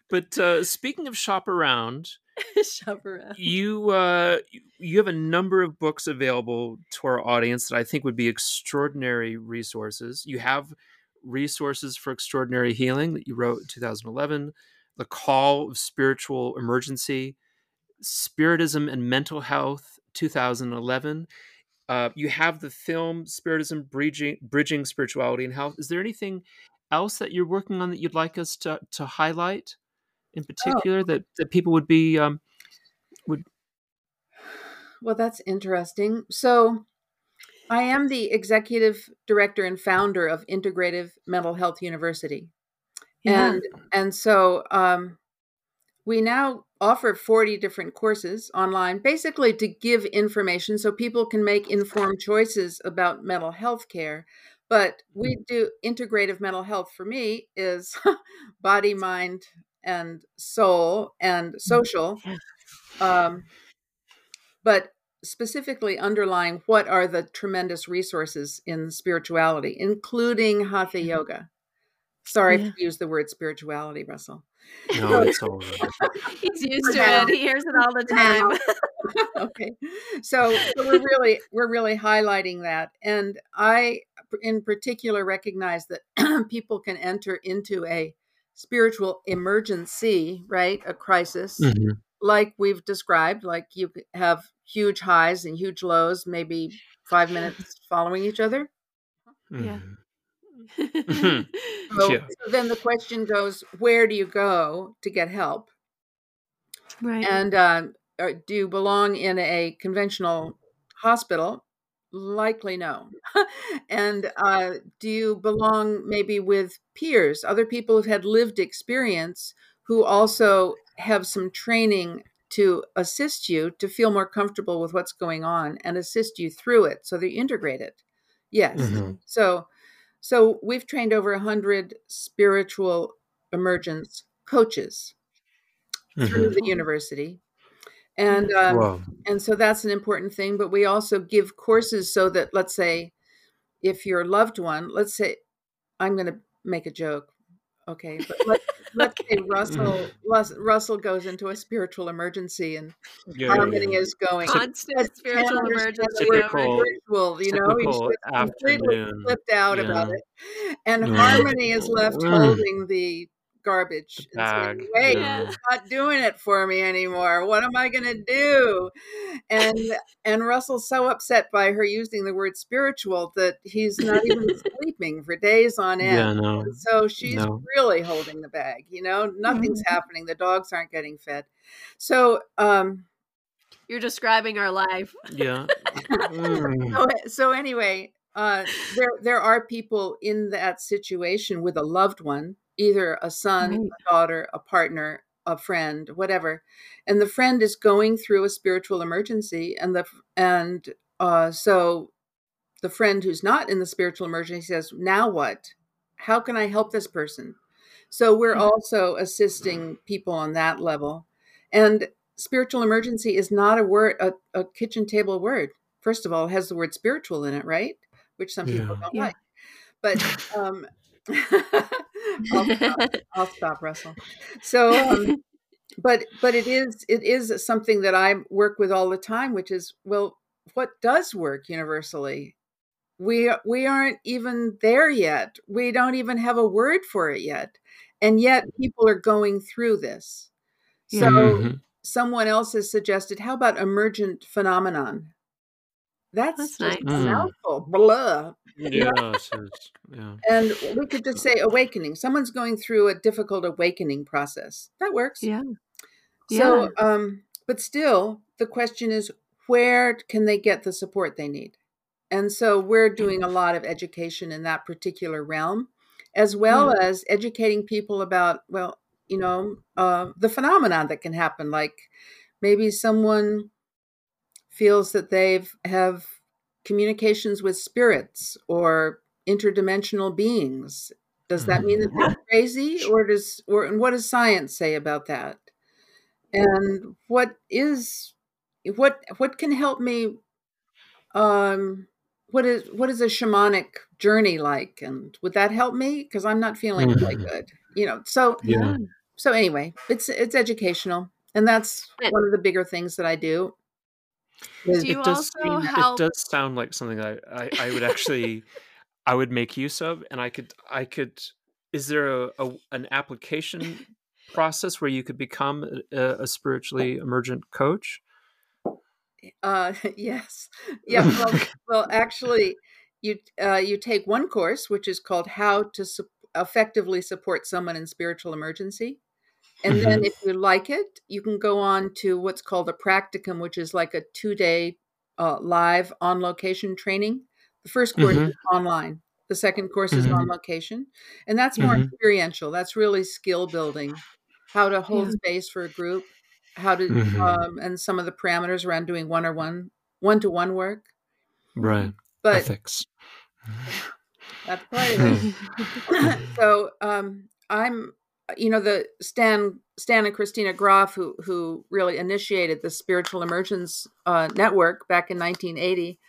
but uh, speaking of shop around, Shop around. you uh, you have a number of books available to our audience that I think would be extraordinary resources. You have resources for extraordinary healing that you wrote in 2011, the call of spiritual emergency, spiritism and mental health 2011. Uh, you have the film Spiritism Bridging, Bridging Spirituality and Health. Is there anything else that you're working on that you'd like us to, to highlight in particular that, that people would be um, would Well, that's interesting. So, I am the executive director and founder of Integrative Mental Health University. Yeah. And and so um, we now offer 40 different courses online basically to give information so people can make informed choices about mental health care. But we do integrative mental health for me is body, mind, and soul and social. Um, but specifically underlying what are the tremendous resources in spirituality, including hatha yoga. Sorry Yeah. if use the word spirituality, Russell. No, it's all right. He's used For to now. it. He hears it all the time. okay so, so we're really we're really highlighting that and i in particular recognize that people can enter into a spiritual emergency right a crisis Mhm. like we've described like you have huge highs and huge lows maybe five minutes following each other Yeah. Mhm. so, Yeah. so then the question goes where do you go to get help right. And uh, do you belong in a conventional hospital? Likely no. and uh, do you belong maybe with peers, other people who've had lived experience who also have some training to assist you to feel more comfortable with what's going on and assist you through it so that you integrate it? Yes. Mhm. So, so we've trained over a hundred spiritual emergence coaches through Mhm. the university and um, Wow. and so that's an important thing but we also give courses so that let's say if your loved one let's say i'm going to make a joke okay but let, let's say russell russell goes into a spiritual emergency and Yeah, yeah, harmony yeah. is going Constant spiritual emergency. the Typical- spiritual, you know he's just completely flipped out about it and Yeah. harmony is left Mm. holding the garbage The and saying, wait yeah. it's not doing it for me anymore what am i going to do and and russell's so upset by her using the word spiritual that he's not even sleeping for days on end Yeah, no. so she's No. really holding the bag you know nothing's Mhm. happening the dogs aren't getting fed so um You're describing our life. Yeah. Mm. so, so anyway uh there there are people in that situation with a loved one either a son Right. a daughter a partner a friend whatever and the friend is going through a spiritual emergency and the and uh so the friend who's not in the spiritual emergency says now what how can i help this person so we're Mhm. also assisting people on that level and spiritual emergency is not a word a, a kitchen table word first of all it has the word spiritual in it right which some people Yeah. don't Yeah. like but um I'll, stop, I'll stop russell. So um, but but it is it is something that i work with all the time which is well what does work universally? We we aren't even there yet. We don't even have a word for it yet. And yet people are going through this. So Mhm. someone else has suggested how about emergent phenomenon that's, That's just nice. a Mm. mouthful blah Yeah, it's just- yeah. and we could just say awakening someone's going through a difficult awakening process that works yeah. so um but still the question is where can they get the support they need and so we're doing a lot of education in that particular realm as well as educating people about well you know uh, the phenomenon that can happen like maybe someone feels that they've have communications with spirits or interdimensional beings. Does that mean that they're crazy or does or and what does science say about that? And what is what what can help me um what is what is a shamanic journey like? And would that help me? Because i'm not feeling mm-hmm. good you know? So yeah. so anyway it's it's educational and that's one of the bigger things that i do do you it does also help... it does sound like something I, I, I would actually i would make use of and i could i could is there a, a an application process where you could become a, a spiritually emergent coach uh, yes. Yeah. Well, well, actually, you uh, you take one course which is called How to Su- Effectively Support Someone in Spiritual Emergency, and mm-hmm. then if you like it, you can go on to what's called a practicum, which is like a two day uh, live on location training. The first course mm-hmm. is online. The second course mm-hmm. is on location, and that's more mm-hmm. experiential. That's really skill building, how to hold yeah. space for a group, how to mm-hmm. um, and some of the parameters around doing one or one one to one work. Right. But ethics. That's part of it. so um, I'm you know the Stan Stan and Christina Grof who who really initiated the spiritual emergence uh, network back in 1980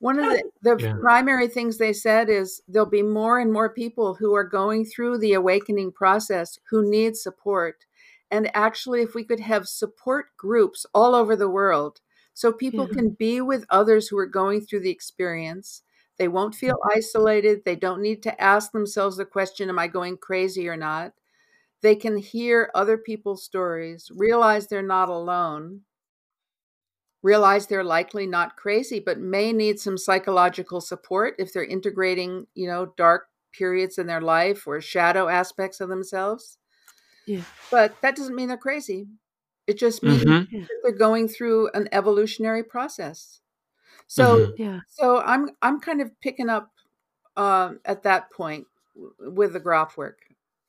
one of the, the yeah. primary things they said is there'll be more and more people who are going through the awakening process who need support and actually, if we could have support groups all over the world so people yeah. can be with others who are going through the experience, they won't feel isolated. They don't need to ask themselves the question, Am I going crazy or not? They can hear other people's stories, realize they're not alone, realize they're likely not crazy, but may need some psychological support if they're integrating, you know, dark periods in their life or shadow aspects of themselves. Yeah. But that doesn't mean they're crazy. It just means mm-hmm. they're going through an evolutionary process. So mm-hmm. yeah. So I'm I'm kind of picking up um, at that point with the Grof work.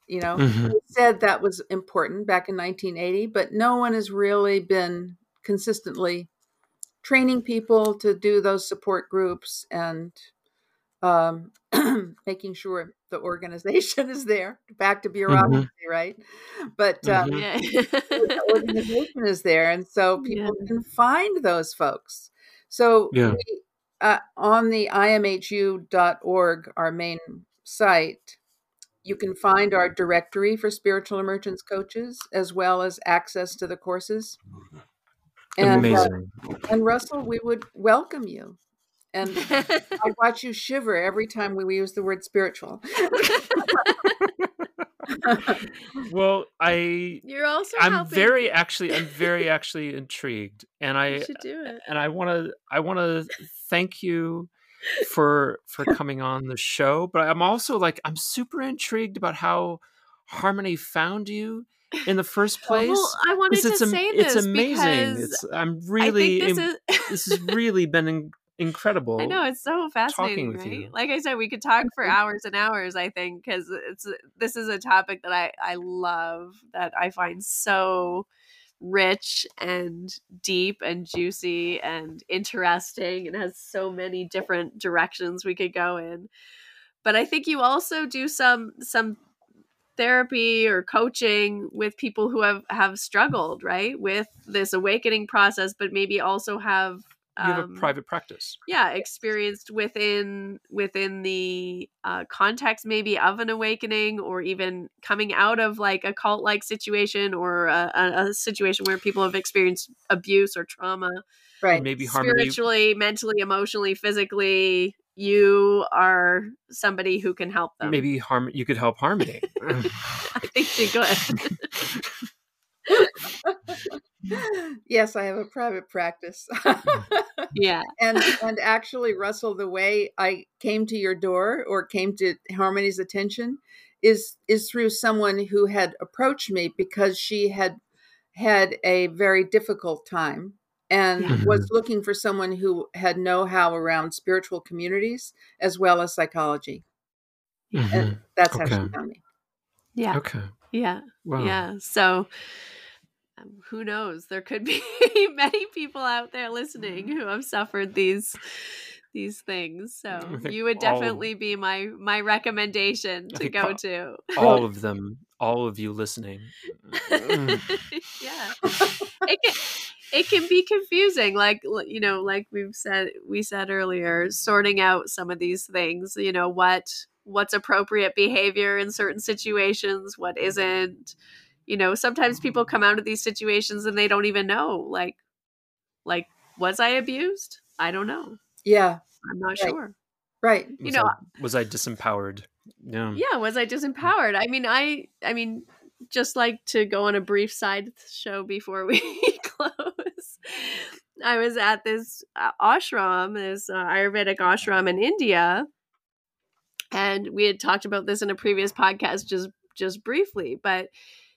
You know, mm-hmm. said that was important back in 1980, but no one has really been consistently training people to do those support groups and um, making sure the organization is there. Back to mm-hmm. bureaucracy, mm-hmm. right? But um, mm-hmm. the organization is there, and so people yeah. can find those folks. So yeah. we, uh, on the imhu.org, our main site, you can find our directory for spiritual emergence coaches as well as access to the courses. And, uh, Amazing. Uh, and Russell, we would welcome you and I watch you shiver every time we use the word spiritual. well, I you're also I'm helping. very actually I'm very actually intrigued, and I Should do it. and I want to I want to thank you for for coming on the show, but I'm also like I'm super intrigued about how Harmony found you in the first place. Well, I wanted to say this it's amazing. It's I'm really this, is... this has really been incredible. I know it's so fascinating, Talking right? You. Like I said, we could talk for hours and hours. I think because it's this is a topic that I I love that I find so rich and deep and juicy and interesting and has so many different directions we could go in. But I think you also do some some therapy or coaching with people who have have struggled right with this awakening process but maybe also have you have a um, private practice. yeah experienced within within the uh, context maybe of an awakening or even coming out of like a cult like situation or a, a, a, situation where people have experienced abuse or trauma. Right. Maybe spiritually harmony. mentally emotionally physically you are somebody who can help them. Maybe harm you could help harmony. I think you could yes, I have a private practice. yeah. And and actually Russell the way I came to your door or came to Harmony's attention is is through someone who had approached me because she had had a very difficult time and mm-hmm. was looking for someone who had know-how around spiritual communities as well as psychology. Mm-hmm. And that's okay. how she found me. Yeah. Okay. Yeah. Wow. Yeah. So um, who knows? There could be many people out there listening who have suffered these these things. So you would definitely all, be my my recommendation to go to. All of them, all of you listening. yeah. It can, it can be confusing like you know like we've said we said earlier sorting out some of these things you know what what's appropriate behavior in certain situations what isn't you know sometimes people come out of these situations and they don't even know like like was i abused i don't know yeah i'm not right. sure right you Was know I, was I disempowered? Yeah. yeah was i disempowered i mean i i mean just like to go on a brief side show before we close i was at this uh, ashram this uh, ayurvedic ashram in india and we had talked about this in a previous podcast just just briefly but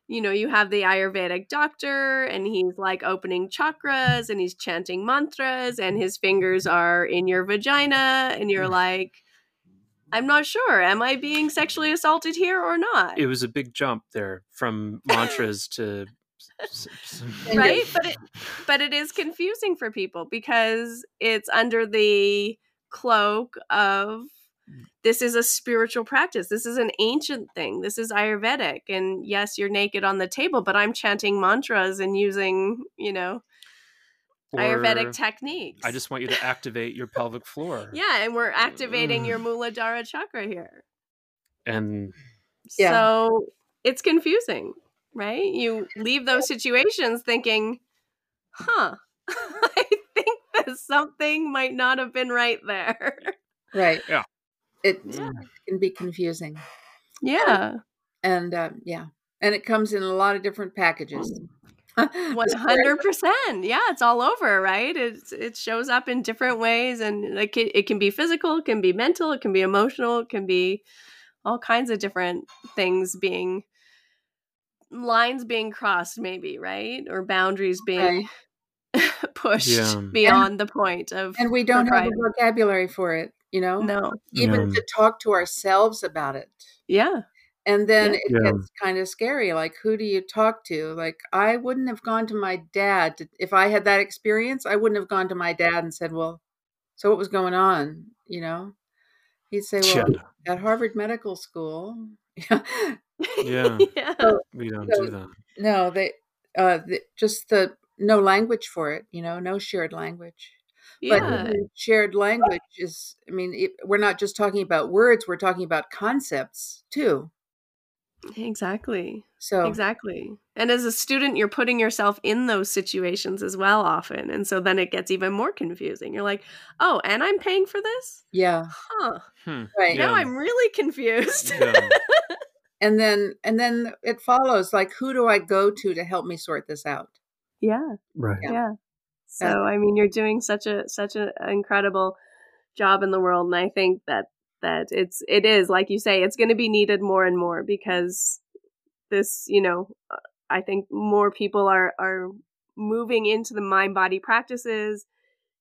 you know you have the ayurvedic doctor and he's like opening chakras and he's chanting mantras and his fingers are in your vagina and you're like i'm not sure. Am i being sexually assaulted here or not? It was a big jump there from mantras to s- s- And right? but it but it is confusing for people because it's under the cloak of this is a spiritual practice this is an ancient thing this is ayurvedic and yes you're naked on the table but i'm chanting mantras and using you know ayurvedic techniques I just want you to activate your pelvic floor. yeah and we're activating your Mm. muladhara chakra here And Yeah. so it's confusing right you leave those situations thinking huh i think that something might not have been right there right Yeah. It Yeah. can be confusing yeah and uh, yeah and it comes in a lot of different packages One hundred percent. Yeah, it's all over, right? It it shows up in different ways, and like it, it can be physical, it can be mental, it can be emotional, it can be all kinds of different things being lines being crossed, maybe right, or boundaries being pushed Yeah. beyond the point of. and we don't have propriety. a vocabulary for it you know No. even Yeah. to talk to ourselves about it Yeah. and then Yeah. it Yeah. gets kind of scary like who do you talk to like i wouldn't have gone to my dad to, if i had that experience i wouldn't have gone to my dad and said well so what was going on you know he'd say well at harvard medical school Yeah. yeah. we don't So- do that. no they uh the, just the no language for it you know no shared language Yeah. even shared language is i mean it, we're not just talking about words we're talking about concepts too Exactly. so Exactly. And as a student, you're putting yourself in those situations as well often. And so then it gets even more confusing. You're like, oh, and I'm paying for this? yeah Huh. Hmm. right Yeah. Now I'm really confused. Yeah. and then and then it follows like who do i go to to help me sort this out yeah. Right. Yeah. Yeah. So I mean you're doing such a such an incredible job in the world and I think that that it's it is like you say it's going to be needed more and more because this, you know, uh, I think more people are are moving into the mind body practices,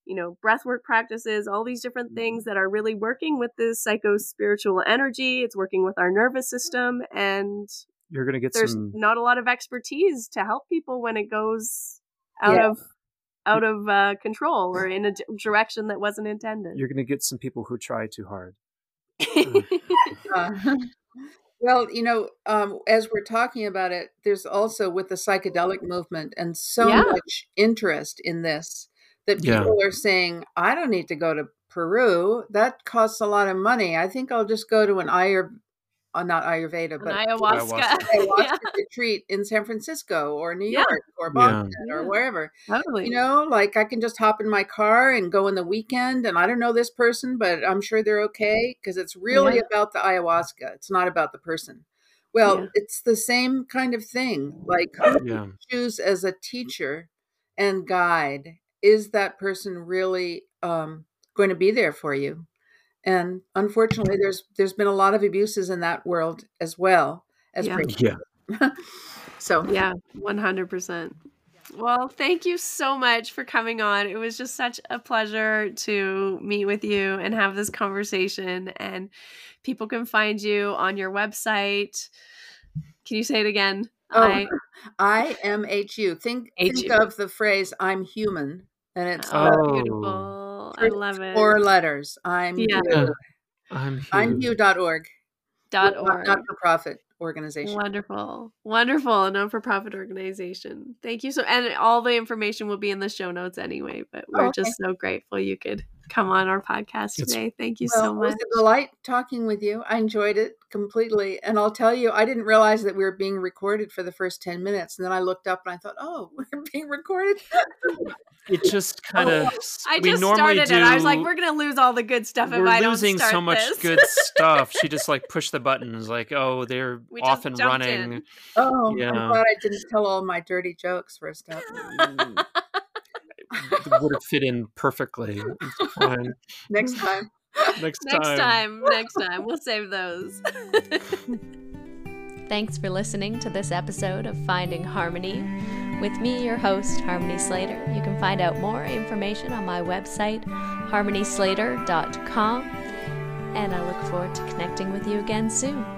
you know, breathwork practices, all these different things that are really working with this psycho spiritual energy. It's working with our nervous system and You're gonna get there's some. not a lot of expertise to help people when it goes out Yeah. of out of uh, control or in a d- direction that wasn't intended. You're gonna get some people who try too hard. Uh, well you know um, as we're talking about it there's also with the psychedelic movement and so Yeah. much interest in this that Yeah. people are saying i don't need to go to peru that costs a lot of money i think i'll just go to an ayur uh, not ayurveda but ayahuasca. Ayahuasca. ayahuasca yeah, retreat in San Francisco or New Yeah. York or Yeah. Boston or wherever. totally. You know, like I can just hop in my car and go in the weekend and I don't know this person, but I'm sure they're okay because it's really Yeah. about the ayahuasca. It's not about the person. Well, Yeah. it's the same kind of thing. Like who Yeah. you choose as a teacher and guide, is that person really um, going to be there for you? And unfortunately, there's there's been a lot of abuses in that world as well as Yeah. breaking Yeah. so yeah, one hundred percent. Well, thank you so much for coming on. It was just such a pleasure to meet with you and have this conversation. And people can find you on your website. Can you say it again? Oh, I I M H U. Think think HU. of the phrase "I'm human," and it's oh, Oh. Beautiful. I love it. four letters. I'm Yeah. Hugh. I'm I'm Hugh. Hugh.org. Dot org. Not for profit organization. Wonderful. Wonderful. A non for profit organization. Thank you so and all the information will be in the show notes anyway, but we're Oh, okay. just so grateful you could come on our podcast It's- today. Thank you Well, so much. it was a delight talking with you. I enjoyed it completely. And I'll tell you, I didn't realize that we were being recorded for the first 10 minutes. And then I looked up and I thought, oh, we're being recorded. It just oh. kind of. I just started do. it. I was like, we're gonna lose all the good stuff if we're I don't losing so much this. good stuff. She just like pushed the buttons, like, oh, they're We off and running. in. Oh, Yeah. I'm glad I didn't tell all my dirty jokes first up. Mm. Would have fit in perfectly. Fine. Next time. Next, next time, next time, we'll save those. Thanks for listening to this episode of Finding Harmony. With me, your host, Harmony Slater. You can find out more information on my website, harmonyslater.com. And I look forward to connecting with you again soon.